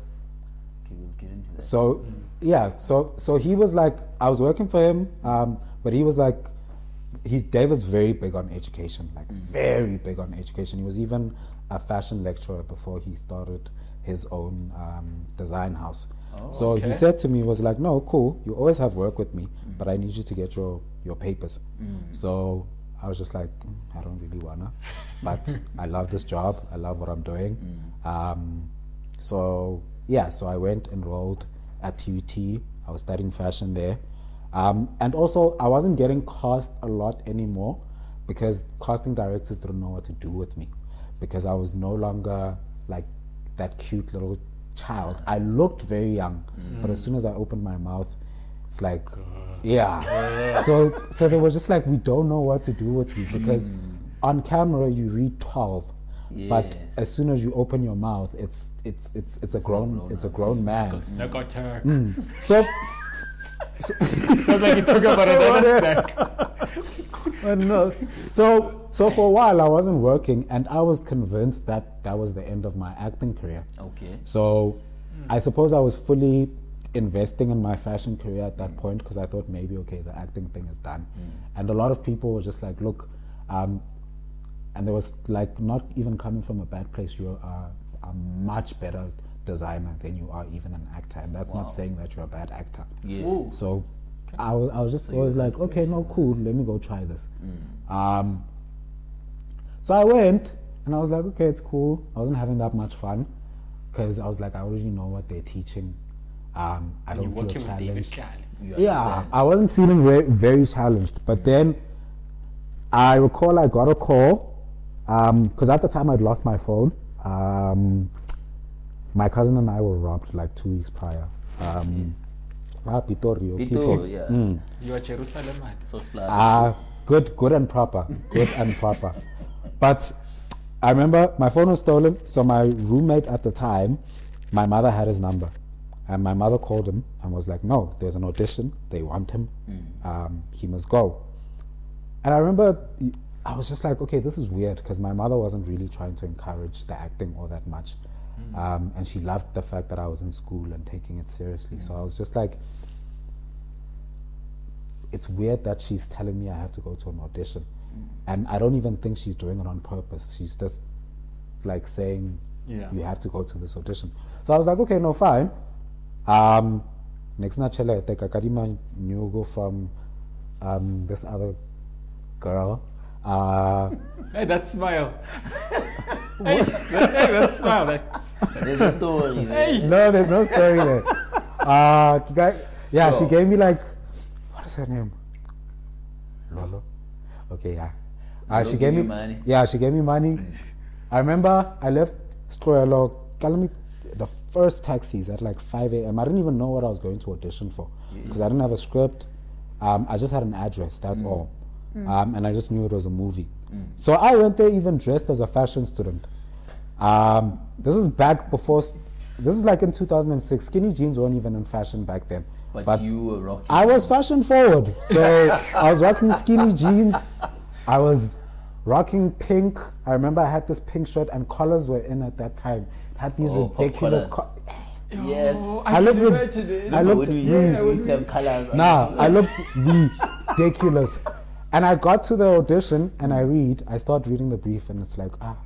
Okay, we'll get into that. so yeah, so so he was like I was working for him, um, but he was like he Dave was very big on education, like very big on education. He was even a fashion lecturer before he started his own um, design house. so he said to me, was like, "No, cool. You always have work with me, but I need you to get your your papers." So I was just like, "Mm, I don't really wanna, but I love this job. I love what I'm doing. Um, so yeah, so I went enrolled at TUT. I was studying fashion there, um, and also I wasn't getting cast a lot anymore because casting directors didn't know what to do with me because I was no longer like that cute little child. I looked very young, but as soon as I opened my mouth, it's like, yeah. so so they were just like, we don't know what to do with you because on camera you read twelve. But as soon as you open your mouth, it's it's it's it's a grown it's a grown man. Snack. Mm. So Sounds like you talk about another snack. Uh, no. So so for a while I wasn't working, and I was convinced that that was the end of my acting career. Okay. So I suppose I was fully investing in my fashion career at that point because I thought maybe okay the acting thing is done, and a lot of people were just like, look, um, and there was like not even coming from a bad place. You are a much better designer than you are even an actor, and that's not saying that you're a bad actor. Yeah. Ooh. So I was, I was just always like, okay, no, cool, let me go try this. Um, so I went and I was like, okay, it's cool. I wasn't having that much fun because I was like, I already know what they're teaching. Um, I You're don't feel working with David challenged. Yeah. I wasn't feeling very, very challenged. But then I recall I got a call because at the time I'd lost my phone. Um, my cousin and I were robbed like two weeks prior. Um, ah, Pitorio, Pito, people. yeah. Mm. You are Jerusalema man. So splash. Ah, good, good and proper, good and proper. But I remember my phone was stolen, so my roommate at the time, my mother had his number, and my mother called him and was like, "No, there's an audition. They want him. Um, he must go." And I remember I was just like, "Okay, this is weird," because my mother wasn't really trying to encourage the acting all that much, um, and she loved the fact that I was in school and taking it seriously. So I was just like it's weird that she's telling me I have to go to an audition. And I don't even think she's doing it on purpose. She's just like saying, Yeah. you have to go to this audition. So I was like, okay, no, fine. Um, next na chelete, kakadima nyugo from um, this other girl. Uh, Hey, that smile. hey, that, hey, that There's a story there. Hey. no, there's no story there. Uh, the guy, yeah, she gave me like, what is her name? Lolo. Okay, yeah. Uh, Lolo she gave me money? Yeah, she gave me money. I remember I left Stroyalo, me the first taxis at like 5 a.m. I didn't even know what I was going to audition for because I didn't have a script. Um, I just had an address, that's all. Um, and I just knew it was a movie. So I went there even dressed as a fashion student. Um, this is back before, this is like in 2006. Skinny jeans weren't even in fashion back then. But, you were rocking. I was fashion forward. So I was rocking skinny jeans. I was rocking pink. I remember I had this pink shirt and collars were in at that time. It had these Oh, ridiculous collars. co- Yes. Oh, I I, look can with- imagine it. I Look, looked when we, really- we have colors. Nah, I looked ridiculous. And I got to the audition and I read, I start reading the brief and it's like, ah,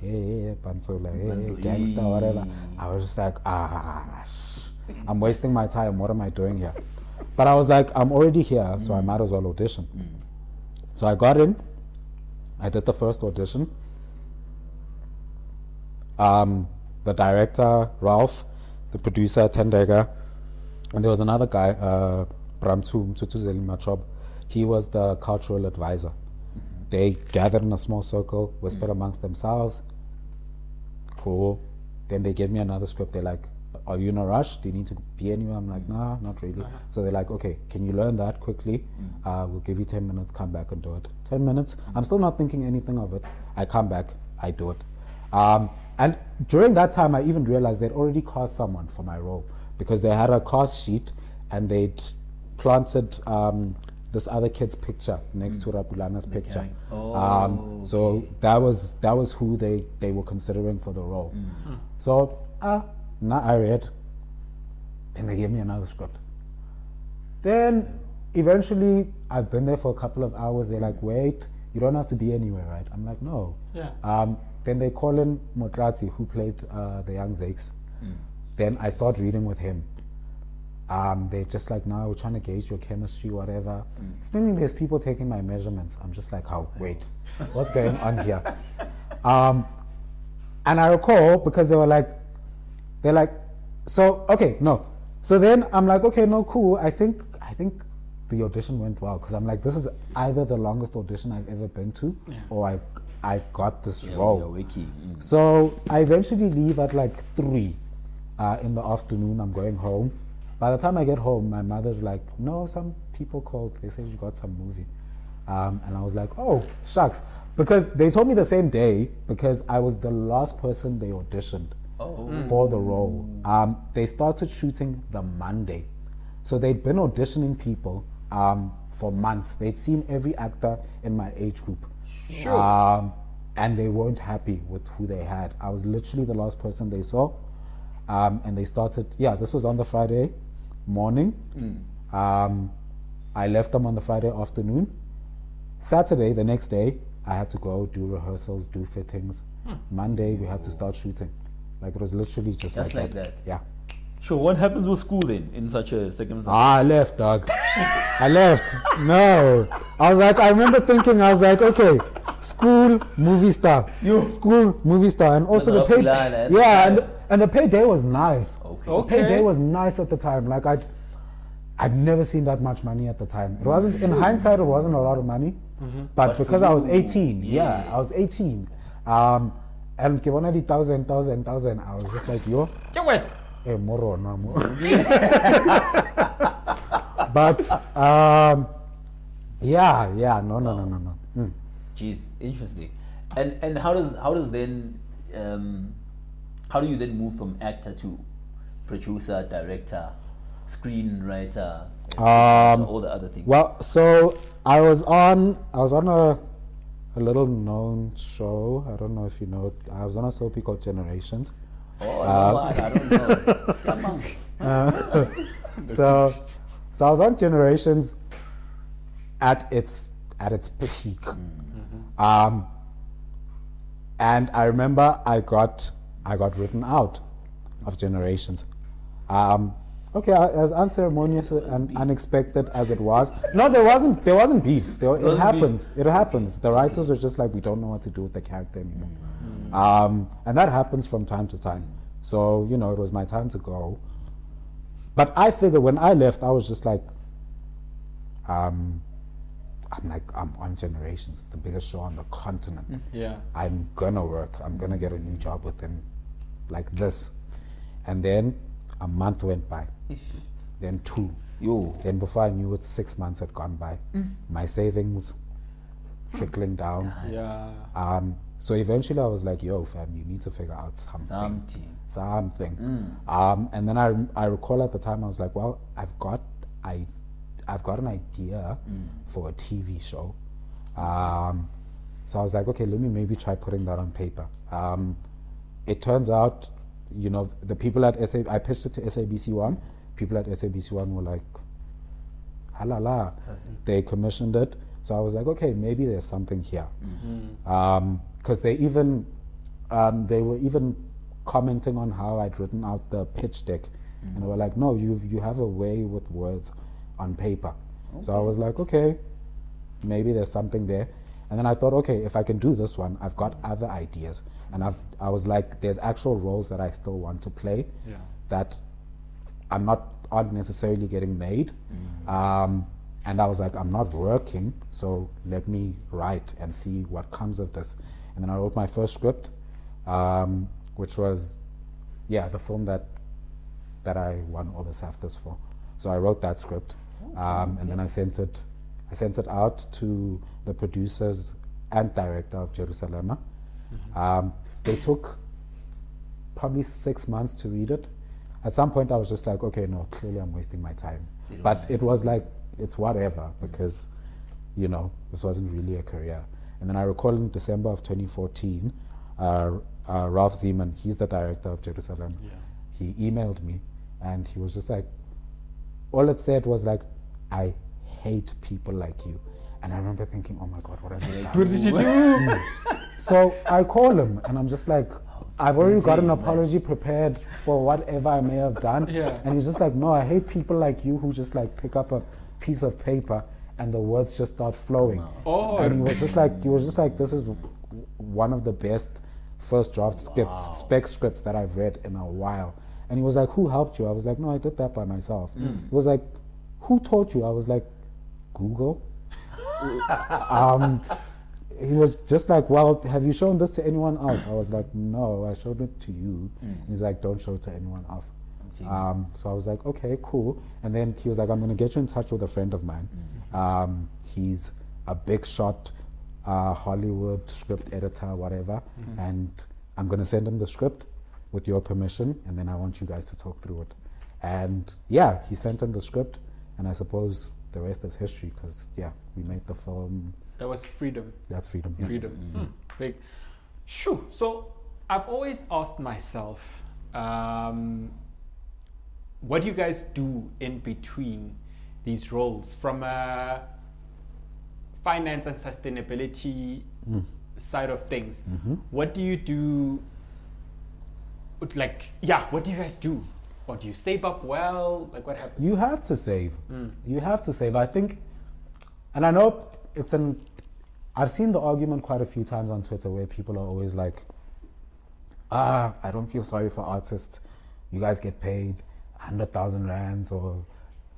hey, hey, hey, Bansola, hey, hey, gangster, whatever. I was just like, ah, sh- I'm wasting my time. What am I doing here? But I was like, I'm already here, so I might as well audition. So I got in. I did the first audition. Um, the director, Ralph, the producer, Tendeka, and there was another guy, uh, Bramtu Mtutuzeli Matshoba. He was the cultural advisor. They gathered in a small circle, whispered amongst themselves. Cool. Then they gave me another script. They're like, Are you in a rush? Do you need to be anywhere? I'm like, Nah, not really. So they're like, Okay, can you learn that quickly? Uh, we'll give you 10 minutes, come back and do it. 10 minutes. I'm still not thinking anything of it. I come back, I do it. Um, and during that time, I even realized they'd already cast someone for my role because they had a cast sheet and they'd planted um, this other kid's picture next to Rapulana's picture. Oh, um, so that was that was who they, they were considering for the role. So ah, now I read. Then they gave me another script. Then eventually, I've been there for a couple of hours. They're like, "Wait, you don't have to be anywhere, right?" I'm like, "No." Yeah. Um, then they call in Motlatsi, who played uh, the young Zakes. Then I start reading with him. Um, they're just like, "No, we're trying to gauge your chemistry, whatever." Still, there's people taking my measurements. I'm just like, "How? Wait, what's going on here?" Um, and I recall because they were like, they're like, so okay, no. So then I'm like, okay, no, cool. I think I think the audition went well because I'm like, this is either the longest audition I've ever been to, or I I got this Yeah, role. Mm. So I eventually leave at like three uh, in the afternoon. I'm going home. By the time I get home, my mother's like, "No, some people called. They said you got some movie," um, and I was like, "Oh, shucks," because they told me the same day because I was the last person they auditioned Oh. for the role. Um, they started shooting the Monday, so they'd been auditioning people um, for months. They'd seen every actor in my age group. Sure. Um, and they weren't happy with who they had. I was literally the last person they saw. Um, and they started, yeah, this was on the Friday morning. Um, I left them on the Friday afternoon. Saturday, the next day, I had to go do rehearsals, do fittings. Monday, we had to start shooting. Like it was literally just, Just like, like that. Yeah. Sure, what happens with school then in such a circumstance? Ah, I left, dog. I left. No. I was like, I remember thinking, I was like, okay, school, movie star. You- School, movie star. And also the That's pay. Yeah, and, and the payday was nice. Okay. The payday Okay. was nice at the time. Like, I'd, I'd never seen that much money at the time. It wasn't, in hindsight, it wasn't a lot of money. But, But for because I was 18, yeah, yeah. I was 18. Um, and ke bona di thousand, thousand, thousand. I was just like, yo, Get away. Eh, moro na mo. but um, yeah, yeah, no, no, no, no, no. Mm. Jeez, interesting. And and how does how does then um, how do you then move from actor to producer, director, screenwriter, Um, all the other things? Well, so I was on, I was on a, a little known show. I don't know if you know. it. I was on a soapy called Generations. oh, I, I, I don't know. On. so, so I was on Generations at its at its peak, um, and I remember I got I got written out of Generations. Um, okay, as unceremonious and unexpected as it was, no, there wasn't. There wasn't beef. There, it wasn't beef. happens. It happens. The writers were just like, we don't know what to do with the character anymore, um, and that happens from time to time. So you know, it was my time to go. But I figured when I left, I was just like, um, I'm like, I'm on Generations. It's the biggest show on the continent. Yeah. I'm gonna work. I'm gonna get a new job within like this. And then a month went by. Then two. Yo. Then before I knew it, six months had gone by. My savings trickling down. Yeah. Um, so eventually I was like, yo, fam, you need to figure out something. Something. Something. Um, and then I, I recall at the time I was like, well, I've got I I've got an idea for a TV show. Um, so I was like, okay, let me maybe try putting that on paper. Um, it turns out, you know, the people at SA, I pitched it to SABC One. People at SABC One were like, halala. They commissioned it. So I was like, okay, maybe there's something here. Because they even, um, they were even commenting on how I'd written out the pitch deck. And they were like, no, you, you have a way with words on paper. So I was like, okay, maybe there's something there. And then I thought, okay, if I can do this one, I've got other ideas. And I've, I was like, there's actual roles that I still want to play Yeah. that I'm not aren't necessarily getting made. Um, and I was like, I'm not working, so let me write and see what comes of this. And then I wrote my first script, um, which was, yeah, the film that that I won all the SAFTAs for. So I wrote that script, um, and then I sent it. I sent it out to the producers and director of Jerusalema. Um, they took probably six months to read it. At some point, I was just like, okay, no, clearly I'm wasting my time. But it was like, it's whatever because, you know, this wasn't really a career. And then I recall in December of 2014, uh, uh, Ralph Ziman, he's the director of Jerusalema, he emailed me and he was just like, all it said was like, I hate people like you. And I remember thinking, oh my God, what have I done? What did you do? Hmm. So I call him and I'm just like, I've already got an apology prepared for whatever I may have done. Yeah. And he's just like, no, I hate people like you who just like pick up a piece of paper and the words just start flowing. Oh. And he was just like, he was just like, this is one of the best first draft scripts, spec scripts that I've read in a while. And he was like, who helped you? I was like, no, I did that by myself. Hmm. He was like, who taught you? I was like, Google um, he was just like, "Well, have you shown this to anyone else?" I was like, "No, I showed it to you." And he's like, "Don't show it to anyone else." Um, so I was like, "Okay, cool." And then he was like, "I'm going to get you in touch with a friend of mine. Um, he's a big shot uh, Hollywood script editor, whatever, and I'm going to send him the script with your permission, and then I want you guys to talk through it." And yeah, he sent him the script, and I suppose the rest is history because yeah, we made the film. That was freedom. That's freedom. yeah. Freedom. Hmm. Big. Shoo. So I've always asked myself, um, what do you guys do in between these roles from a finance and sustainability side of things? What do you do? Like, yeah, what do you guys do? Or do you save up well? Like, what happens? You have to save. You have to save. I think, and I know it's an. I've seen the argument quite a few times on Twitter where people are always like, "Ah, I don't feel sorry for artists. You guys get paid hundred thousand rands or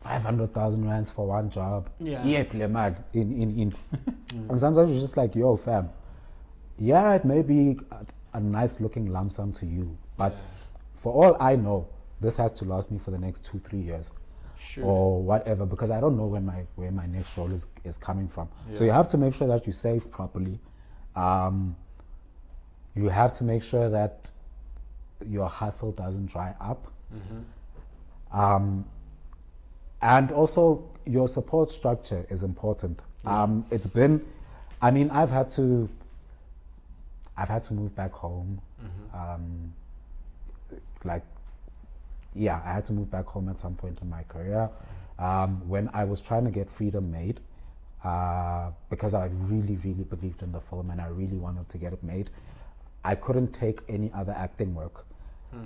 five hundred thousand rands for one job. Yeah. Yeah, play mad in in in." and sometimes it's just like, "Yo, fam, yeah, it may be a, a nice looking lump sum to you, but Yeah. for all I know, this has to last me for the next two, three years Sure. or whatever because I don't know when my where my next role is, is coming from. So you have to make sure that you save properly. Um, you have to make sure that your hustle doesn't dry up. Um, and also your support structure is important. Um, it's been, I mean, I've had to, I've had to move back home. Um, like yeah, I had to move back home at some point in my career um, when I was trying to get Freedom made uh, because I really, really believed in the film and I really wanted to get it made. I couldn't take any other acting work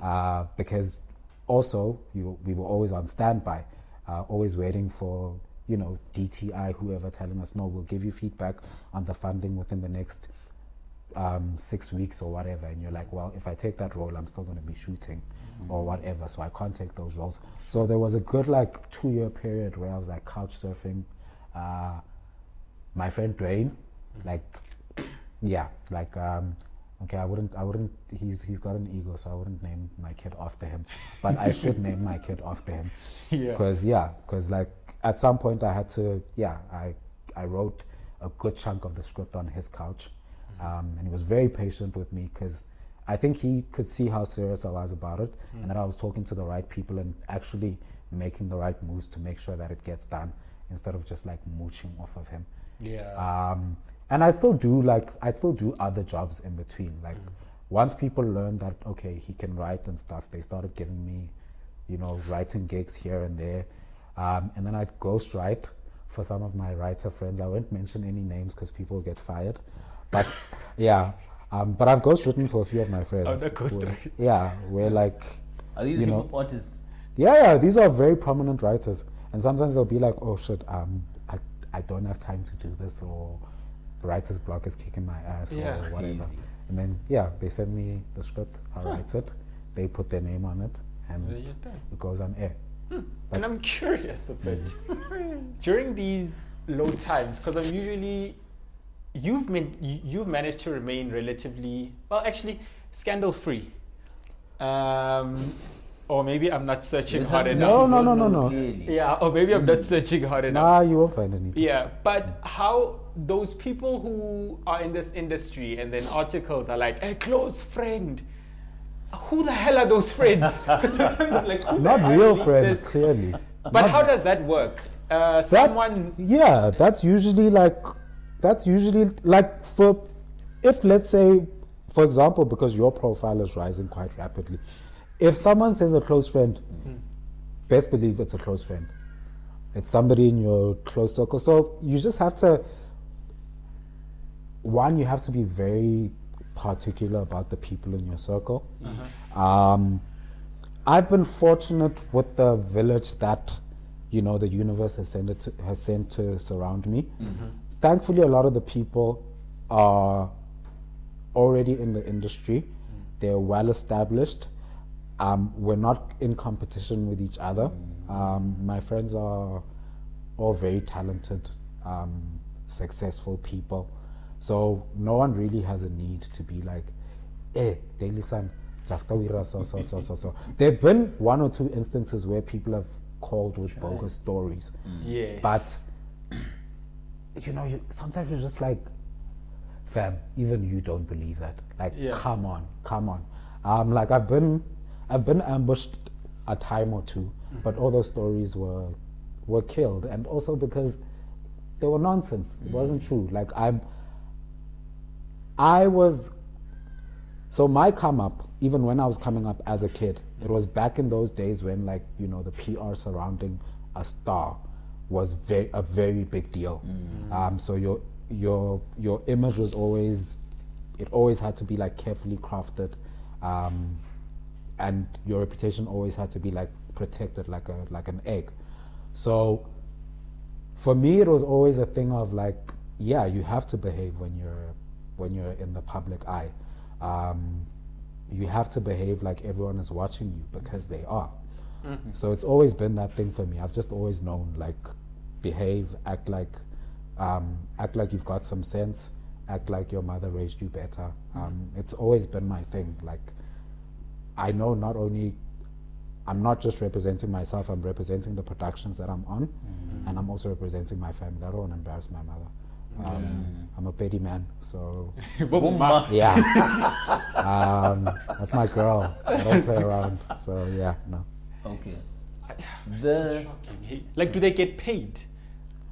uh, because also, you, we were always on standby, uh, always waiting for you know DTI, whoever, telling us, no, we'll give you feedback on the funding within the next um, six weeks or whatever. And you're like, well, if I take that role, I'm still going to be shooting or whatever, so I can't take those roles. So there was a good like two year period where I was like couch surfing. Uh, my friend Dwayne, like, yeah, like, um, okay, I wouldn't, I wouldn't. He's he's got an ego, so I wouldn't name my kid after him, but I should name my kid after him, Yeah. because yeah, because like at some point I had to, yeah, I I wrote a good chunk of the script on his couch, um, and he was very patient with me because. I think he could see how serious I was about it, and that I was talking to the right people and actually making the right moves to make sure that it gets done instead of just like mooching off of him. Yeah. Um, and I still do like I still do other jobs in between. Like once people learned that okay he can write and stuff, they started giving me, you know, writing gigs here and there, um, and then I'd ghost write for some of my writer friends. I won't mention any names because people get fired, but yeah. Um, but I've ghost written for a few of my friends. the ghost where- write. Yeah, where like Are these you know- artists? yeah, yeah, these are very prominent writers, and sometimes they'll be like, "Oh shit, um, I, I don't have time to do this," or "Writer's block is kicking my ass," Yeah. or whatever. Crazy. And then yeah, they send me the script, I write it, they put their name on it, and There you're done. it goes on air. And I'm curious a bit. During these low times, because I'm usually, you've you've managed to remain relatively well, actually, scandal free. Um, or maybe I'm not searching hard enough. No, no, no, no, no. Yeah, or maybe I'm not searching hard enough. Nah, you won't find anything. Yeah, but how those people who are in this industry and then articles are like a close friend. Who the hell are those friends? Because sometimes I'm like, Not real friends, clearly. But how does that work? Uh, someone, yeah that's usually like that's usually like for if let's say for example because your profile is rising quite rapidly if someone says a close friend hmm. best believe it's a close friend. It's somebody in your close circle. So you just have to one you have to be very particular about the people in your circle. Uh-huh. Um, I've been fortunate with the village that you know the universe has sent it to, has sent to surround me. Mm-hmm. Thankfully, a lot of the people are already in the industry. They're well established. Um, we're not in competition with each other. Um, my friends are all very talented, um, successful people. So no one really has a need to be like, eh, Daily Sun, Jafta Wira, so, so, so, so, so. There have been one or two instances where people have called with bogus stories. yes. But, you know, you, sometimes you're just like, fam, even you don't believe that. Like, Yeah. come on, come on. Um, like I've been, I've been ambushed a time or 2 but all those stories were, were killed, and also because they were nonsense. It wasn't true. Like I'm, I was. So my come up, even when I was coming up as a kid, it was back in those days when, like, you know, the PR surrounding a star was very a very big deal. Um, so your your your image was always, it always had to be like carefully crafted, um, and your reputation always had to be like protected like a like an egg. So for me it was always a thing of like yeah you have to behave when you're when you're in the public eye. Um, you have to behave like everyone is watching you because they are. So it's always been that thing for me. I've just always known like behave act like um, act like you've got some sense act like your mother raised you better um, it's always been my thing like i know not only I'm not just representing myself, I'm representing the productions that I'm on, and I'm also representing my family. I don't want to embarrass my mother. Um, I'm a petty man, so yeah. um, that's my girl. I don't play around, so yeah, no. Okay. The The shocking. Like, do they get paid?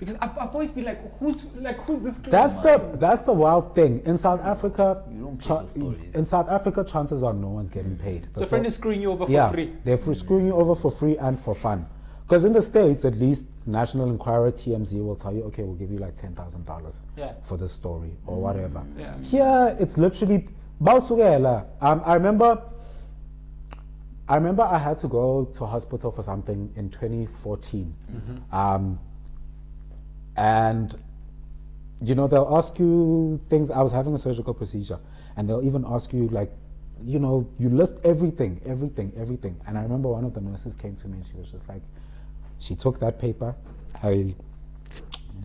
Because I've, I've always been like, who's like who's this? close That's the that's the wild thing in South Africa. You cha- in South Africa, chances are no one's getting paid. So The a friend is screwing you over for yeah, free. they're free, screwing you over for free and for fun. Because in the states, at least National Enquirer TMZ will tell you, okay, we'll give you like ten thousand dollars Yeah. for this story or whatever. Yeah. Here, it's literally Bausugela. Um, I remember I remember I had to go to hospital for something in 2014. Um, and, you know, they'll ask you things. I was having a surgical procedure, and they'll even ask you, like, you know, you list everything, everything, everything. And I remember one of the nurses came to me and she was just like, she took that paper. I,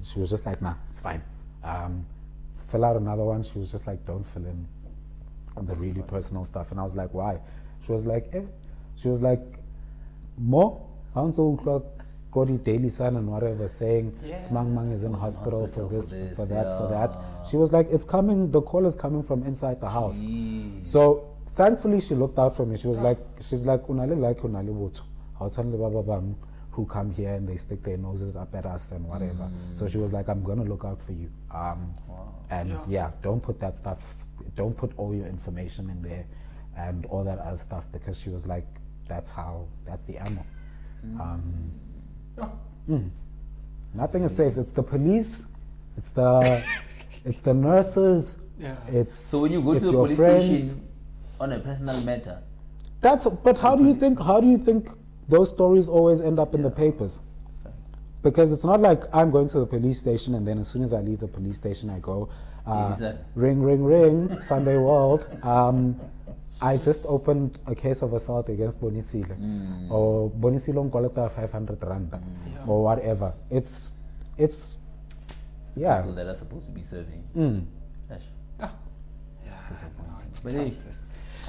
she was just like, nah, it's fine. Um, fill out another one. She was just like, don't fill in the really personal stuff. And I was like, why? She was like, eh. She was like, more? Council o'clock, got the Daily Sun and whatever saying Yeah. Smang Mang is in hospital, hospital for for this, this, for that, for that. She was like, it's coming, the call is coming from inside the house. Jeez. So thankfully she looked out for me. She was like, she's like, unale like unale botho. How tshwane le ba ba bang who come here and they stick their noses up at us and whatever. So she was like, I'm gonna look out for you. Um, and Yeah. yeah. don't put that stuff, don't put all your information in there and all that other stuff because she was like, that's how, that's the ammo. Um, Yeah. nothing is safe. It's the police, it's the, it's the nurses, Yeah. it's So when you go to the your police friends. station on a personal matter, That's but how do you think how do you think those stories always end up in the papers? Because it's not like I'm going to the police station and then as soon as I leave the police station I go uh, ring ring ring Sunday World. Um, I just opened a case of assault against Bonisile Mm. or Bonisile Nkoleta 500 rand or whatever. It's it's yeah. people that are supposed to be serving. Mm. Gosh. Ah. Yeah. Disappointing. it's But hey.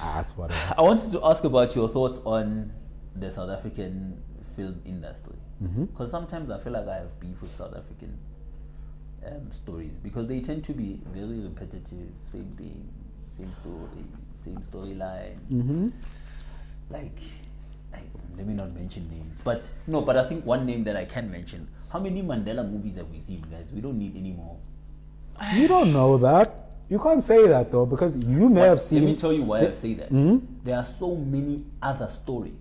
Ah, that's whatever. I wanted to ask about your thoughts on the South African film industry. Because sometimes I feel like I have beef with South African um, stories because they tend to be very repetitive, same thing, same story, same storyline. hmm Like, I, let me not mention names, but no, but I think one name that I can mention. How many Mandela movies have we seen, guys? We don't need any more. You don't know that. You can't say that though because you may But have seen. Let me tell you why I say that. Mhm. There are so many other stories.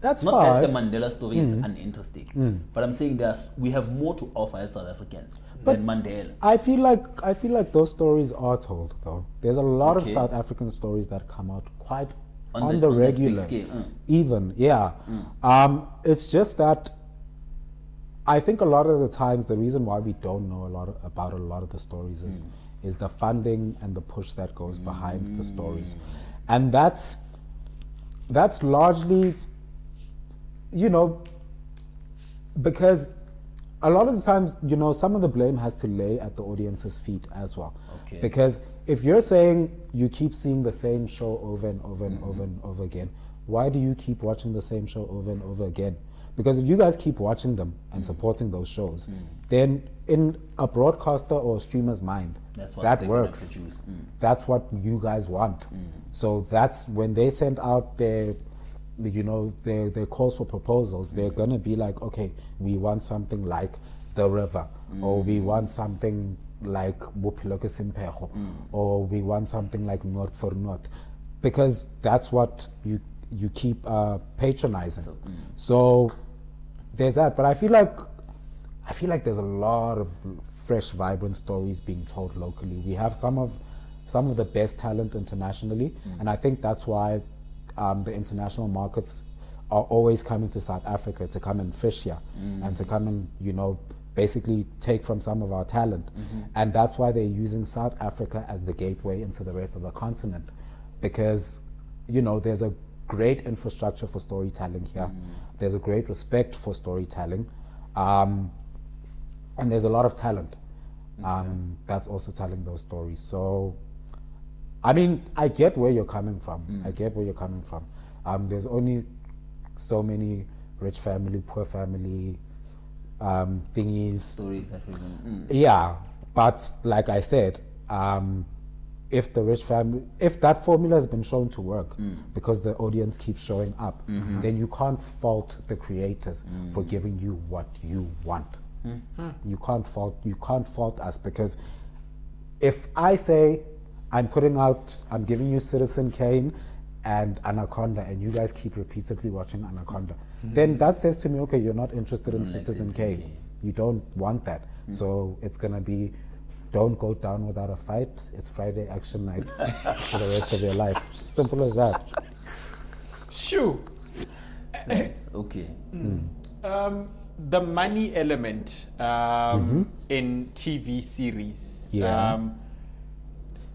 That's Not fine. that the Mandela story Mm. is uninteresting, but I'm saying there's we have more to offer as South Africans But- than Mandela. I feel like I feel like those stories are told though. There's a lot Okay. of South African stories that come out quite On on, the- the, on that big regular, scale, mm. even yeah. Um, it's just that I think a lot of the times the reason why we don't know a lot of, about a lot of the stories is is the funding and the push that goes behind the stories, and that's that's largely, you know, because a lot of the times, you know, some of the blame has to lay at the audience's feet as well. Okay. Because if you're saying you keep seeing the same show over and over and over and over again, why do you keep watching the same show over and over again? Because if you guys keep watching them and supporting those shows, then in a broadcaster or a streamer's mind, That's what that works. Mm. That's what you guys want. So that's when they send out their, you know, their, their calls for proposals. They're gonna be like, okay, we want something like the river, or we mm. want something like Bophelo ke Semphego, mm. or we want something like North for North, because that's what you you keep uh, patronizing. Mm. So there's that. But I feel like I feel like there's a lot of fresh, vibrant stories being told locally. We have some of some of the best talent internationally, and I think that's why um, the international markets are always coming to South Africa to come and fish here and to come and you know basically take from some of our talent, and that's why they're using South Africa as the gateway into the rest of the continent, because you know there's a great infrastructure for storytelling here. There's a great respect for storytelling. Um, and there's a lot of talent um, that's also telling those stories. So, I mean, I get where you're coming from. I get where you're coming from. Um, there's only so many rich family, poor family um, thingies. Stories that we don't. Mm. Yeah, but like I said, um, if the rich family, if that formula has been shown to work because the audience keeps showing up, then you can't fault the creators for giving you what you want. You can't fault you can't fault us because if I say I'm putting out, I'm giving you Citizen Kane and Anaconda, and you guys keep repeatedly watching Anaconda, then that says to me, okay, you're not interested in Don't Citizen Citizen Kane. Kane. You don't want that. So it's gonna be, don't go down without a fight. It's Friday action night for the rest of your life. Simple as that. Shoo. That's okay. Um, the money element um, in TV series. Yeah. Um,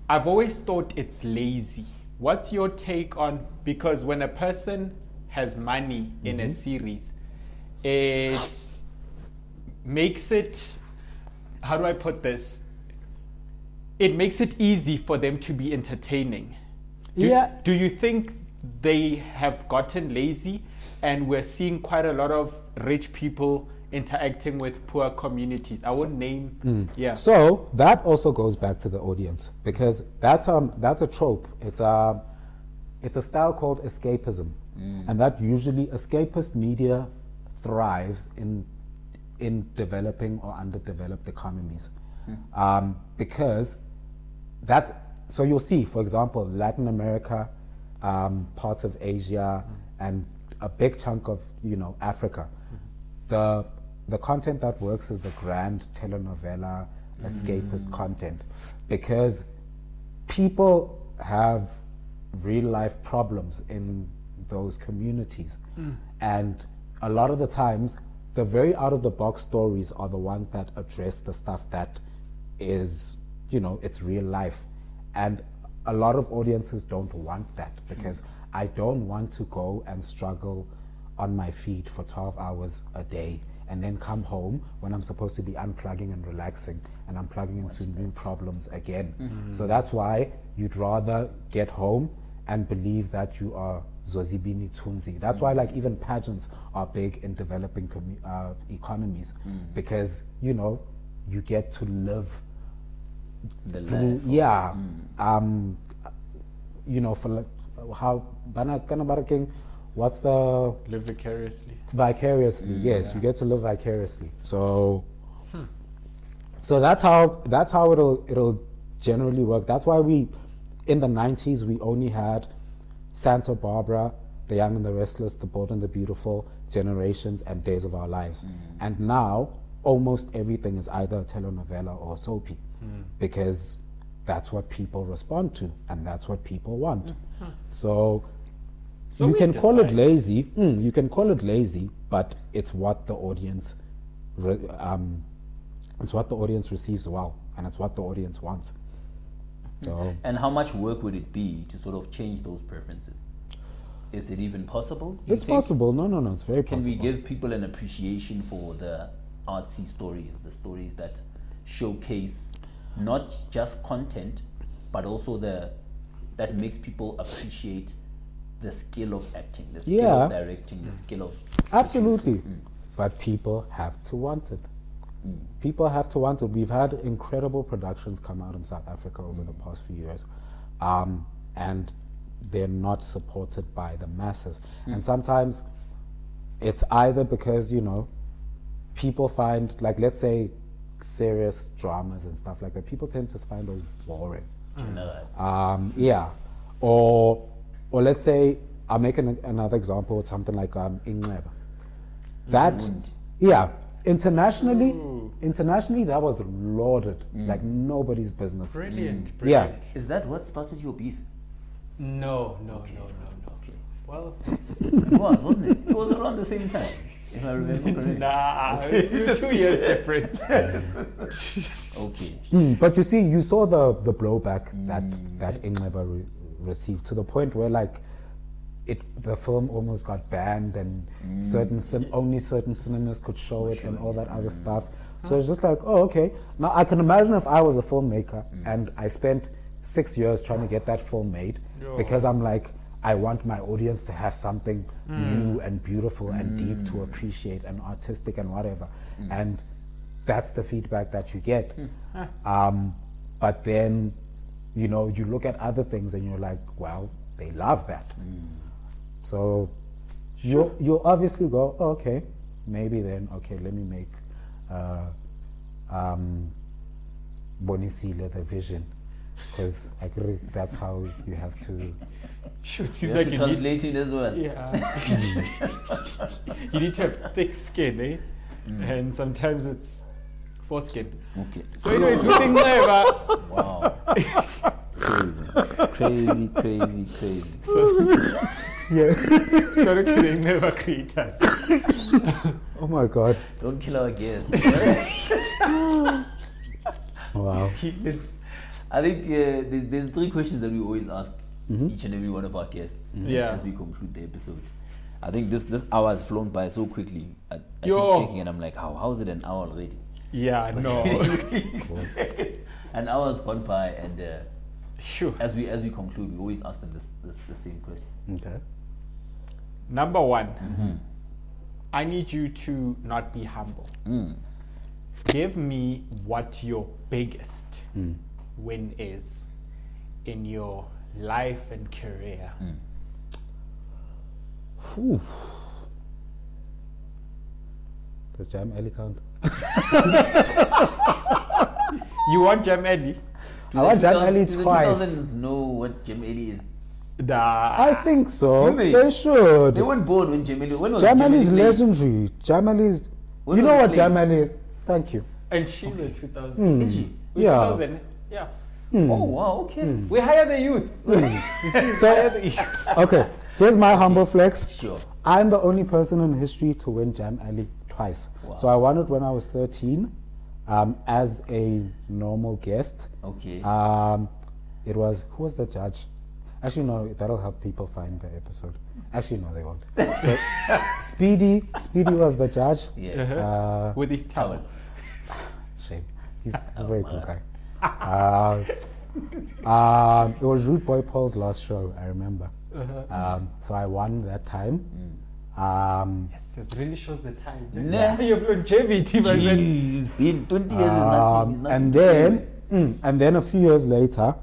I've always thought it's lazy. What's your take on because when a person has money in a mm-hmm. series, it makes it how do I put this? It makes it easy for them to be entertaining. Do, Yeah. Do you think they have gotten lazy and we're seeing quite a lot of rich people interacting with poor communities? I won't name. Yeah. So that also goes back to the audience because that's um that's a trope. It's a it's a style called escapism, and that usually escapist media thrives in in developing or underdeveloped economies um, because that's so you'll see for example latin america um, parts of asia and a big chunk of you know africa the the content that works is the grand telenovela mm-hmm. escapist content because people have real life problems in those communities. Mm. And a lot of the times the very out of the box stories are the ones that address the stuff that is you know it's real life. And a lot of audiences don't want that because mm. i don't want to go and struggle on my feet for 12 hours a day and then come home when i'm supposed to be unplugging and relaxing and i'm plugging into new problems again. So that's why you'd rather get home and believe that you are Zozibini Tunzi. That's why, like, even pageants are big in developing commu- uh, economies because, you know, you get to live The through, yeah, um, you know, for like, how, what's the Live vicariously. vicariously? Mm, yes you get to live vicariously. So hmm. so that's how that's how it'll it'll generally work. That's why we in the 90s we only had santa barbara the young and the restless the bold and the beautiful generations and days of our lives. Mm. And now almost everything is either a telenovela or soapy hmm. because that's what people respond to and that's what people want. Hmm. So So you can call it lazy. Mm, you can call it lazy, but it's what the audience, re- um, it's what the audience receives well, and it's what the audience wants. So And how much work would it be to sort of change those preferences? Is it even possible? it's think? possible. No, no, no. It's very Can possible. we give people an appreciation for the artsy stories, the stories that showcase not just content, but also the that makes people appreciate the skill of acting, the skill of Yeah. directing, the skill of Absolutely. But people have to want it. People have to want it. We've had incredible productions come out in South Africa over the past few years, um, and they're not supported by the masses. And sometimes it's either because, you know, people find, like, let's say, serious dramas and stuff like that, people tend to find those boring. general. Um, yeah, or or let's say I'll make an, another example with something like um, Inxeba. That yeah, internationally, internationally that was lauded like nobody's business. Brilliant. Yeah. Brilliant. Is that what started your beef? No, no, no, no, no. Well, It was, wasn't it? It was around the same time, if I remember correctly. nah, two years difference. Okay. Mm, but you see, you saw the the blowback that that Inxeba re- received to the point where like. It, the film almost got banned, and mm. certain cin- only certain cinemas could show it, and all that other stuff. So it's just like, oh, okay. Now I can imagine if I was a filmmaker mm. and I spent six years trying to get that film made, because I'm like, I want my audience to have something mm. new and beautiful and deep to appreciate and artistic and whatever, and that's the feedback that you get. Hmm. Um, but then, you know, you look at other things and you're like, well, they love that. So you you obviously go, oh, okay, maybe then okay, let me make uh, um, Bonisile the vision, because I agree that's how you have to. Shoot, You seems have like to you need. translate it as well. Yeah. you need to have thick skin, eh? And sometimes it's foreskin. Okay. So, anyways, we think never. Wow. crazy. Crazy, crazy, crazy. Yeah. Sorry to the never creators. oh my god. Don't kill our guests. Wow. Yes. I think uh, there's, there's three questions that we always ask Mm-hmm. each and every one of our guests Yeah. as we conclude the episode. I think this this hour has flown by so quickly. I, I Yo. keep checking and I'm like, how how is it an hour already? Yeah, no. an hour's gone by, and uh, Sure. as we as we conclude, we always ask them this, this the same question. Okay. Number one, Mm-hmm. I need you to not be humble. Mm. Give me what your biggest Hmm. win is in your life and career. Whew. Does Jam Alley count? You want Jam Eddie? I want Jam 2000 Ellie do the twice. 2000s know what Jam Alley is. Nah. I think so. They? They should. They weren't born when Jam Alley. When was Jam Jam is legendary. Jam Alley is. When You know what Jam playing? Is? Thank you. and she's a 2000. Hmm. Is she? Yeah. 2000. Yeah. Hmm. Oh wow, okay. Hmm. We hire the youth. Hmm. you see, So- the youth. Okay, here's my humble flex. Sure. I'm the only person in history to win Jam Alley twice. Wow. So I won it when I was 13 um, as a normal guest. Okay. Um, it was, who was the judge? Actually, no, that'll help people find the episode. Actually, no, they won't. So, Speedy, Speedy was the judge. yeah. Uh, With his talent. Shame. He's, he's a very cool guy. Uh, um, it was Rude Boy Paul's last show, I remember. Um, so I won that time. Um, Yes, it really shows the time. Nah. Your longevity, my man. Jeez, been 20 years is nothing. um, is nothing and then, mm, and then a few years later,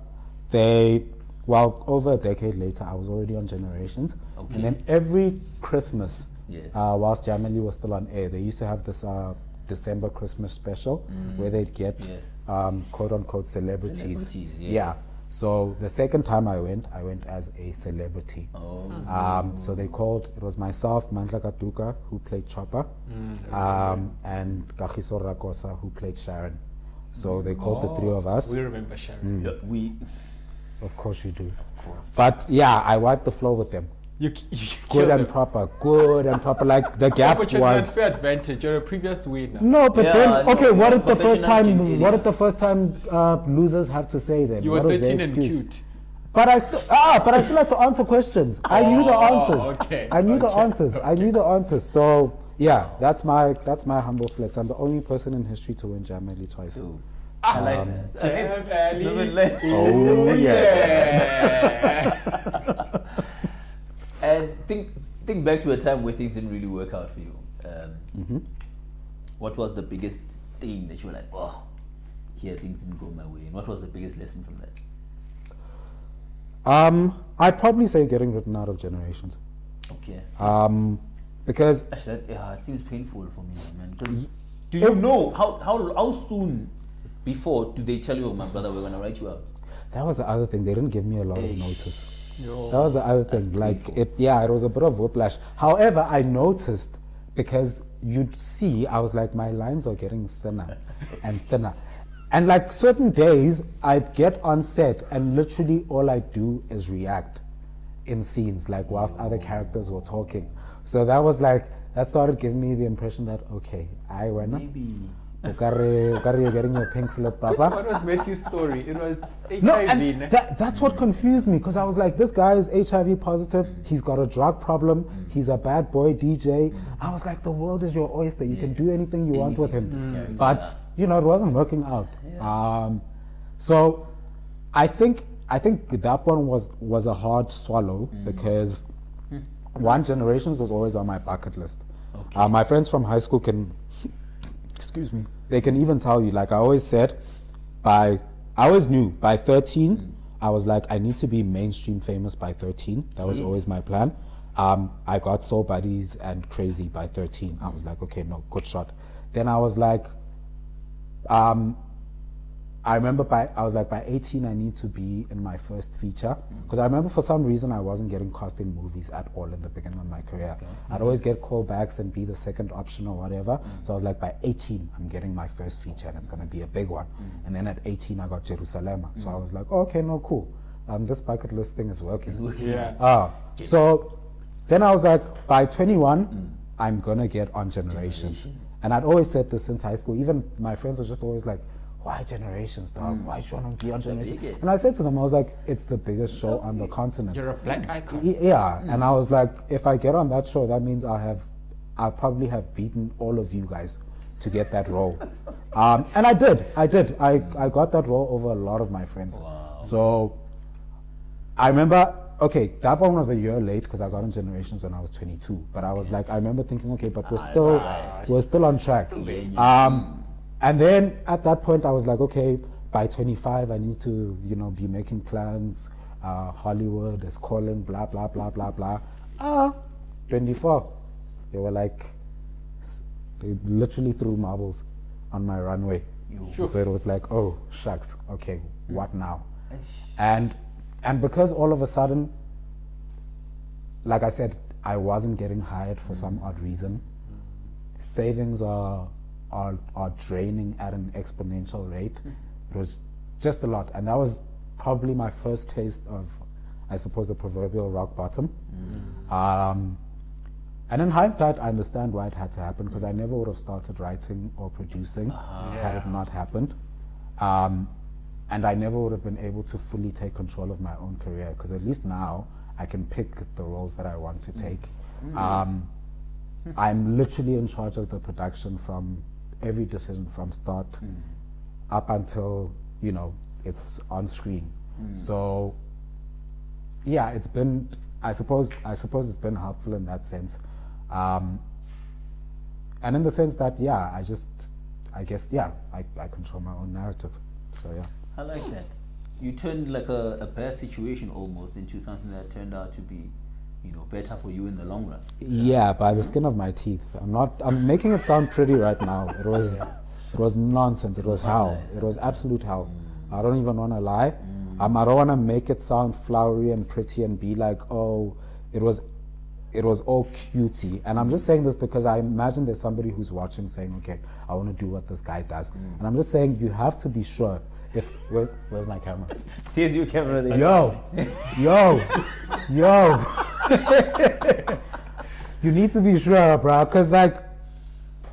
they, well, over a decade later, I was already on Generations. Okay. And then every Christmas, Yes. uh, whilst Jam Alley was still on air, they used to have this uh, December Christmas special where they'd get Mm. Yes. um, quote unquote celebrities. Celebrities, yes. Yeah. So the second time I went, I went as a celebrity. Oh. Um, so they called, it was myself, Mandla Katuka, who played Chopper, Mm. um, and Kagiso Rakosa, who played Sharon. So they called the three of us. We remember Sharon. Yeah, we, Of course you do. of course. But yeah, I wiped the floor with them. You, you Good and them. proper, good and proper. Like the Yeah, gap but you're was. unfair advantage. You're a previous winner. No, but Yeah, then no, okay. What yeah, did the first time? team What area. did the first time uh, losers have to say then? You were what was their 13 and excuse? cute. But I still ah, but I still had to answer questions. I knew the Oh, answers. okay, I knew the okay, answers. I knew the answers. So yeah, that's my that's my humble flex. I'm the only person in history to win Jam Alley twice. So, I like Um, that. Jam Alley. Living life. Oh yeah. And think think back to a time where things didn't really work out for you. Um, Mm-hmm. What was the biggest thing that you were like, oh, here things didn't go my way? And what was the biggest lesson from that? Um, I'd probably say getting written out of generations. Okay. Um, because Actually, that, yeah, it seems painful for me, man. do you know how, how how soon before do they tell you, oh, my brother, we're gonna write you out? that was the other thing. They didn't give me a lot of notice. Yo. That was the other thing. Like it, yeah, it was a bit of whiplash. However, I noticed because you'd see, I was like, my lines are getting thinner and thinner. And like certain days, I'd get on set and literally all I do is react in scenes, like whilst other characters were talking. So that was like, that started giving me the impression that, okay, I went. Maybe. You're getting your pink slip, Papa. What was Matthew's story? It was HIV. No, and that, that's what confused me because I was like, this guy is HIV positive. He's got a drug problem. He's a bad boy DJ. I was like, the world is your oyster. You can do anything you want with him. But you know, it wasn't working out. Um, so I think I think that one was was a hard swallow because one generations was always on my bucket list. Uh, my friends from high school can excuse me, they can even tell you, like I always said, by, I always knew by 13, I was like, I need to be mainstream famous by 13. That was always my plan. Um, I got Soul Buddyz and Crazy by 13. I was like, okay, no, good shot. Then I was like, um, I remember by I was like by 18 I need to be in my first feature because I remember for some reason I wasn't getting cast in movies at all in the beginning of my career. I'd always get callbacks and be the second option or whatever. So I was like by 18 I'm getting my first feature and it's gonna be a big one. And then at 18 I got Jerusalema. So I was like, oh, okay, no, cool. Um, this bucket list thing is working. Yeah. Ah, so then I was like, by 21, I'm gonna get on generations. And I'd always said this since high school. Even my friends were just always like, why generations, dog? Why do you want to be on generations? And I said to them, I was like, it's the biggest show on the continent. You're a black icon. Yeah, and I was like, if I get on that show, that means I have, I'll probably have beaten all of you guys to get that role. Um, and I did, I did. I, I got that role over a lot of my friends. So I remember, okay, that one was a year late because I got on Generations when I was 22. But I was like, I remember thinking, okay, but we're still, we're still on track. Um, and then at that point, I was like, okay, by 25, I need to, you know, be making plans. Uh, Hollywood is calling, blah, blah, blah, blah, blah. Ah, 24. They were like, they literally threw marbles on my runway. So it was like, oh, shucks, okay, what now? And and because all of a sudden, like I said, I wasn't getting hired for some odd reason. Savings are are are draining at an exponential rate. It was just a lot, and that was probably my first taste of, I suppose, the proverbial rock bottom. Um, and in hindsight, I understand why it had to happen because I never would have started writing or producing had it not happened. Um, and I never would have been able to fully take control of my own career because at least now I can pick the roles that I want to take. Um, I'm literally in charge of the production from every decision from start up until you know it's on screen. So yeah, it's been. I suppose. I suppose it's been helpful in that sense, um, and in the sense that yeah, I just. I guess yeah, I, I control my own narrative. So yeah. I like that. You turned like a, a bad situation almost into something that turned out to be, you know, better for you in the long run. Yeah, by the skin of my teeth. I'm not. I'm making it sound pretty right now. It was, it was nonsense. It was hell. It was absolute hell. I don't even want to lie. Um, I don't want to make it sound flowery and pretty and be like, oh, it was, it was all cutesy. And I'm just saying this because I imagine there's somebody who's watching saying, okay, I want to do what this guy does. And I'm just saying you have to be sure. If where's where's my camera? Here's your camera there. Yo, yo, yo. you need to be sure, bro, because like,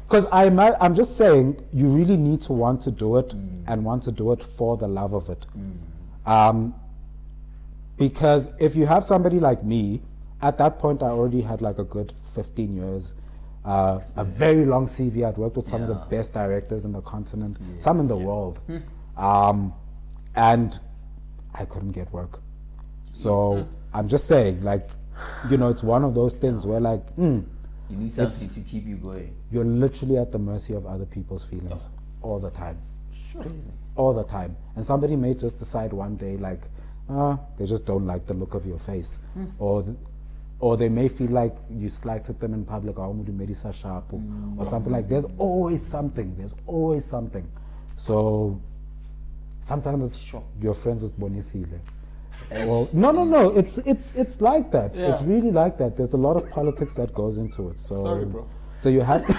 because I'm I'm just saying you really need to want to do it and want to do it for the love of it. Um, because if you have somebody like me, at that point I already had like a good 15 years. Uh, a very long CV. I'd worked with some of the best directors in the continent, some in the world, um, and I couldn't get work. So I'm just saying, like, you know, it's one of those things where, like, mm, You need something to keep you going. you're literally at the mercy of other people's feelings all the time, all the time. And somebody may just decide one day, like, ah, they just don't like the look of your face, or. th- or they may feel like you slighted them in public, or Medisa or, or something like. There's always something. There's always something. So sometimes it's your friends with Bonisile. Well, no, no, no. It's it's it's like that. It's really like that. There's a lot of politics that goes into it. So Sorry, bro. So you have.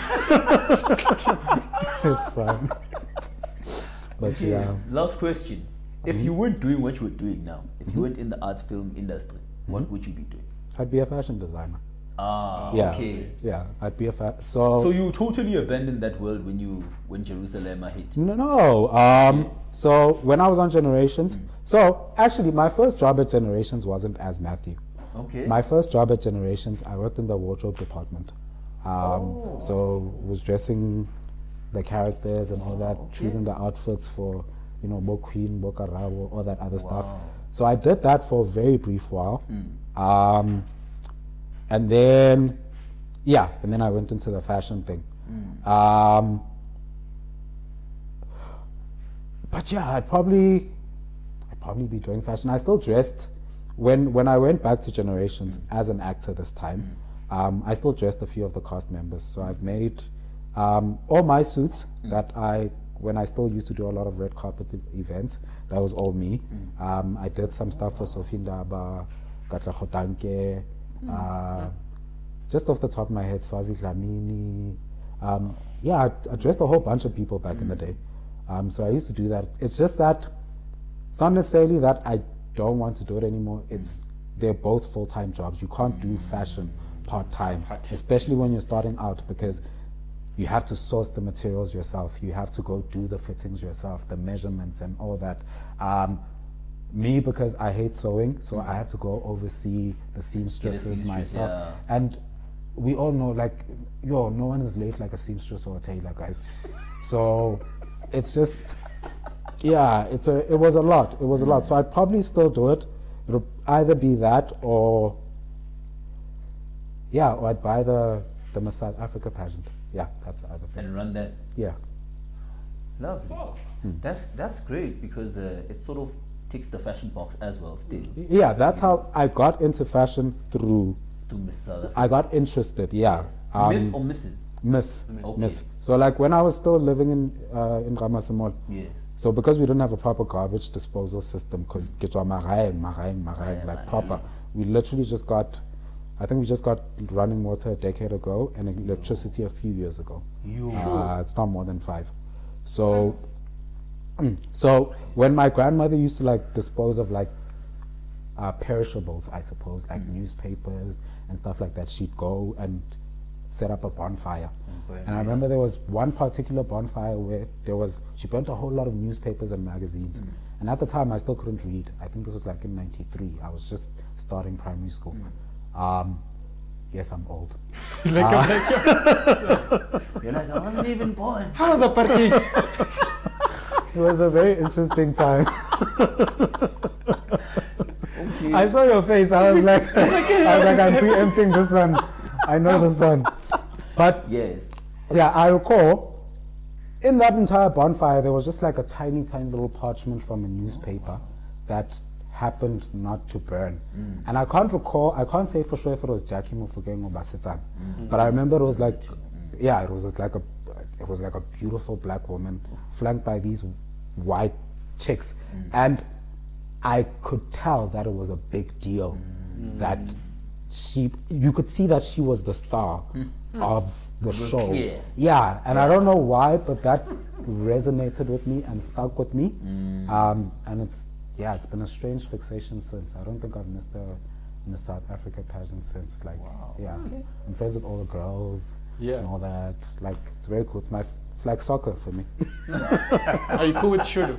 it's fine. But yeah, Last question. If Mm-hmm. you weren't doing what you're doing now, if you weren't in the arts film industry, what Mm-hmm. would you be doing? I'd be a fashion designer. Ah, Yeah, okay. yeah. I'd be a fa- so. So you totally abandoned that world when you when Jerusalema hit. No, no. Um, so when I was on Generations, so actually my first job at Generations wasn't as Matthew. Okay. My first job at Generations, I worked in the wardrobe department. Um, So was dressing the characters and all that, choosing the outfits for, you know, Bo Queen, Bo Karabo, all that other stuff. So I did that for a very brief while. Um, and then, yeah, and then I went into the fashion thing. Um, but yeah, I'd probably, I'd probably be doing fashion. I still dressed when when I went back to Generations as an actor this time. Um, I still dressed a few of the cast members, so I've made um, all my suits that I when I still used to do a lot of red carpet events. That was all me. Um, I did some stuff for Sophie Ndaba, Katla Khotanke, uh, just off the top of my head, Swazi Dlamini. Um, yeah, I, I dressed a whole bunch of people back in the day. Um, so I used to do that. It's just that it's not necessarily that I don't want to do it anymore. It's they're both full time jobs. You can't do fashion part time, Part-time. especially when you're starting out because you have to source the materials yourself. You have to go do the fittings yourself, the measurements and all that. Um, me, because I hate sewing, so I have to go oversee the seamstresses seamstress, myself. yeah. And we all know, like, yo, no one is late like a seamstress or a tailor, guys. So it's just, yeah, it's a, it was a lot. It was a lot. So I'd probably still do it. It'll either be that or, yeah, or I'd buy the the Miss South Africa pageant. Yeah, that's the other thing. and run that. Yeah. Lovely. Oh. That's that's great because uh, it sort of ticks the fashion box as well. Still, Yeah, that's how I got into fashion through. to Miss South. I got interested. Yeah. Miss or Mrs. Miss. Okay. Miss. So like when I was still living in uh, in Ramasamol, Yeah. so because we didn't have a proper garbage disposal system, because getwa maraeng, maraeng, maraeng, like proper, we literally just got, I think we just got running water a decade ago and electricity a few years ago. You. Uh, it's not more than five. So, mm, so when my grandmother used to like dispose of like uh, perishables, I suppose, like newspapers and stuff like that, she'd go and set up a bonfire. Okay. And I remember there was one particular bonfire where there was, she burnt a whole lot of newspapers and magazines. And at the time, I still couldn't read. I think this was like in 93. I was just starting primary school. Um, yes, I'm old. Like, I'm like, You're like, I wasn't even born. how was the party? It was a very interesting time. Okay. I saw your face. I was like, I was like, I'm preempting this one. I know this one. But yes. yeah, I recall in that entire bonfire, there was just like a tiny, tiny little parchment from a newspaper that happened not to burn. Mm. And I can't recall, I can't say for sure if it was Jackie Mufugeng or Basitan, mm. but I remember it was like, yeah, it was like a, it was like a beautiful black woman flanked by these white chicks, and I could tell that it was a big deal that she, you could see that she was the star of the show. clear. Yeah, and I don't know why, but that resonated with me and stuck with me. Um, and it's yeah, it's been a strange fixation since. I don't think I've missed a in the South Africa pageant since. Like, yeah, I'm friends with all the girls Yeah. and all that. Like, it's very cool. It's my, it's like soccer for me. Are you cool with Shudu?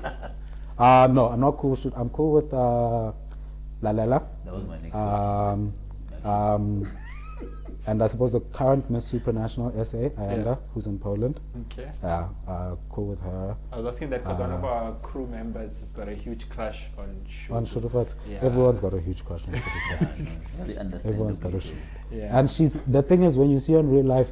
uh, no, I'm not cool. with- I'm cool with uh, Lalela. That was my next Um, um, and I suppose the current Miss Supranational SA, Ayanda, Yeah. who's in Poland. Okay. Yeah, uh, cool with her. I was asking that because one of Uh, our crew members has got a huge crush on Shudu. On Shudufhadzo, Yeah. everyone's got a huge crush on Shudufhadzo. question. Very Everyone's got a understandable. sh- Yeah. And she's the thing is when you see her in real life,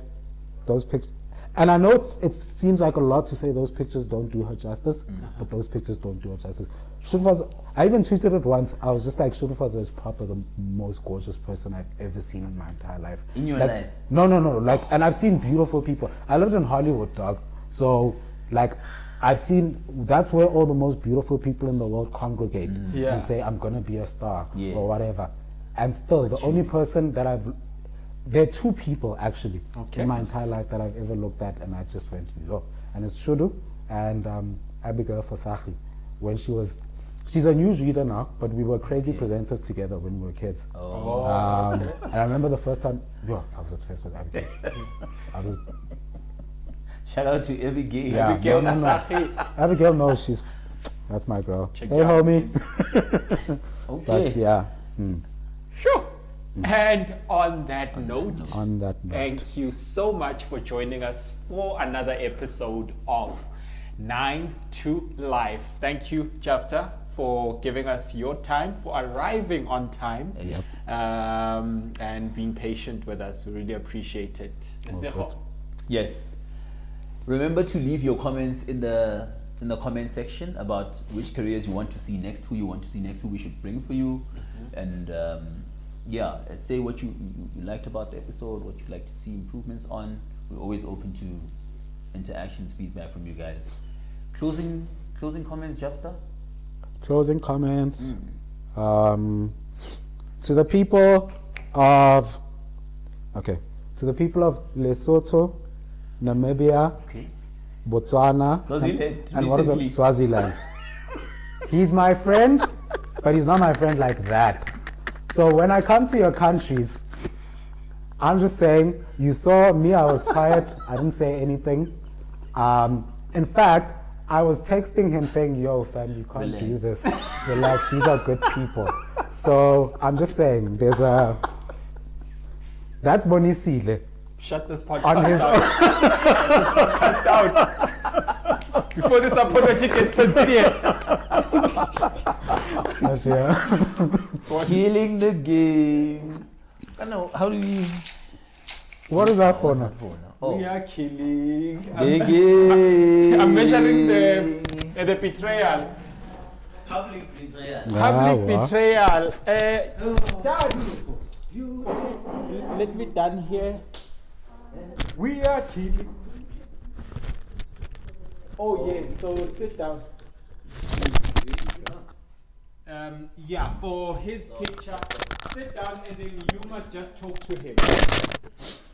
those pictures. And I know it's, it seems like a lot to say those pictures don't do her justice, Mm-hmm. but those pictures don't do her justice. Shudufhadzo, I even tweeted it once. I was just like, Shudufhadzo is proper the most gorgeous person I've ever seen in my entire life. In your Like- life? No, no, no. Like, and I've seen beautiful people. I lived in Hollywood, dog. So, like, I've seen. That's where all the most beautiful people in the world congregate Yeah. and say, "I'm gonna be a star" Yes. or whatever. And still, the only person that I've there are two people actually Okay. in my entire life that I've ever looked at, and I just went, "Yo!" And it's Shudu and um, Abigail Fasahi. When she was, she's a news reader now, but we were crazy presenters together when we were kids. Oh, Um, okay. And I remember the first time, yo, I was obsessed with Abigail. I was, Shout out to every gay. Yeah. Abigail no, no, no. Abigail knows she's, that's my girl. Check hey, it out. homie. Okay. but yeah, mm, Sure. And on that note, on that note. thank you so much for joining us for another episode of 9 to Life. Thank you, Jafta, for giving us your time, for arriving on time, Yep. um, and being patient with us. We really appreciate it. Lesego. Yes. Remember to leave your comments in the in the comment section about which careers you want to see next, who you want to see next, who we should bring for you, and um, yeah, say what you, you, you liked about the episode, what you'd like to see improvements on. We're always open to interactions, feedback from you guys. Closing closing comments, Jafta. Closing comments. Um, to the people of, okay, to the people of Lesotho, Namibia, Okay. Botswana, Swaziland, and, and what is it? Swaziland. he's my friend, but he's not my friend like that. So when I come to your countries, I'm just saying, you saw me, I was quiet, I didn't say anything. Um, in fact, I was texting him saying, yo, fam, you can't do this. Relax, these are good people. So I'm just saying, there's a. That's Bonisile. Shut this podcast On his down. Shut this podcast down. Before this apology gets sincere. Yeah. Killing the game. I know. How do we? What is that for now? Oh, We are killing. the I'm, game. I'm measuring the, uh, the betrayal. public betrayal. Ah, Public wow. betrayal. Uh, Dad, let me down here. We are killing. Oh yeah, so sit down. Um, yeah, for his picture, sit down and then you must just talk to him.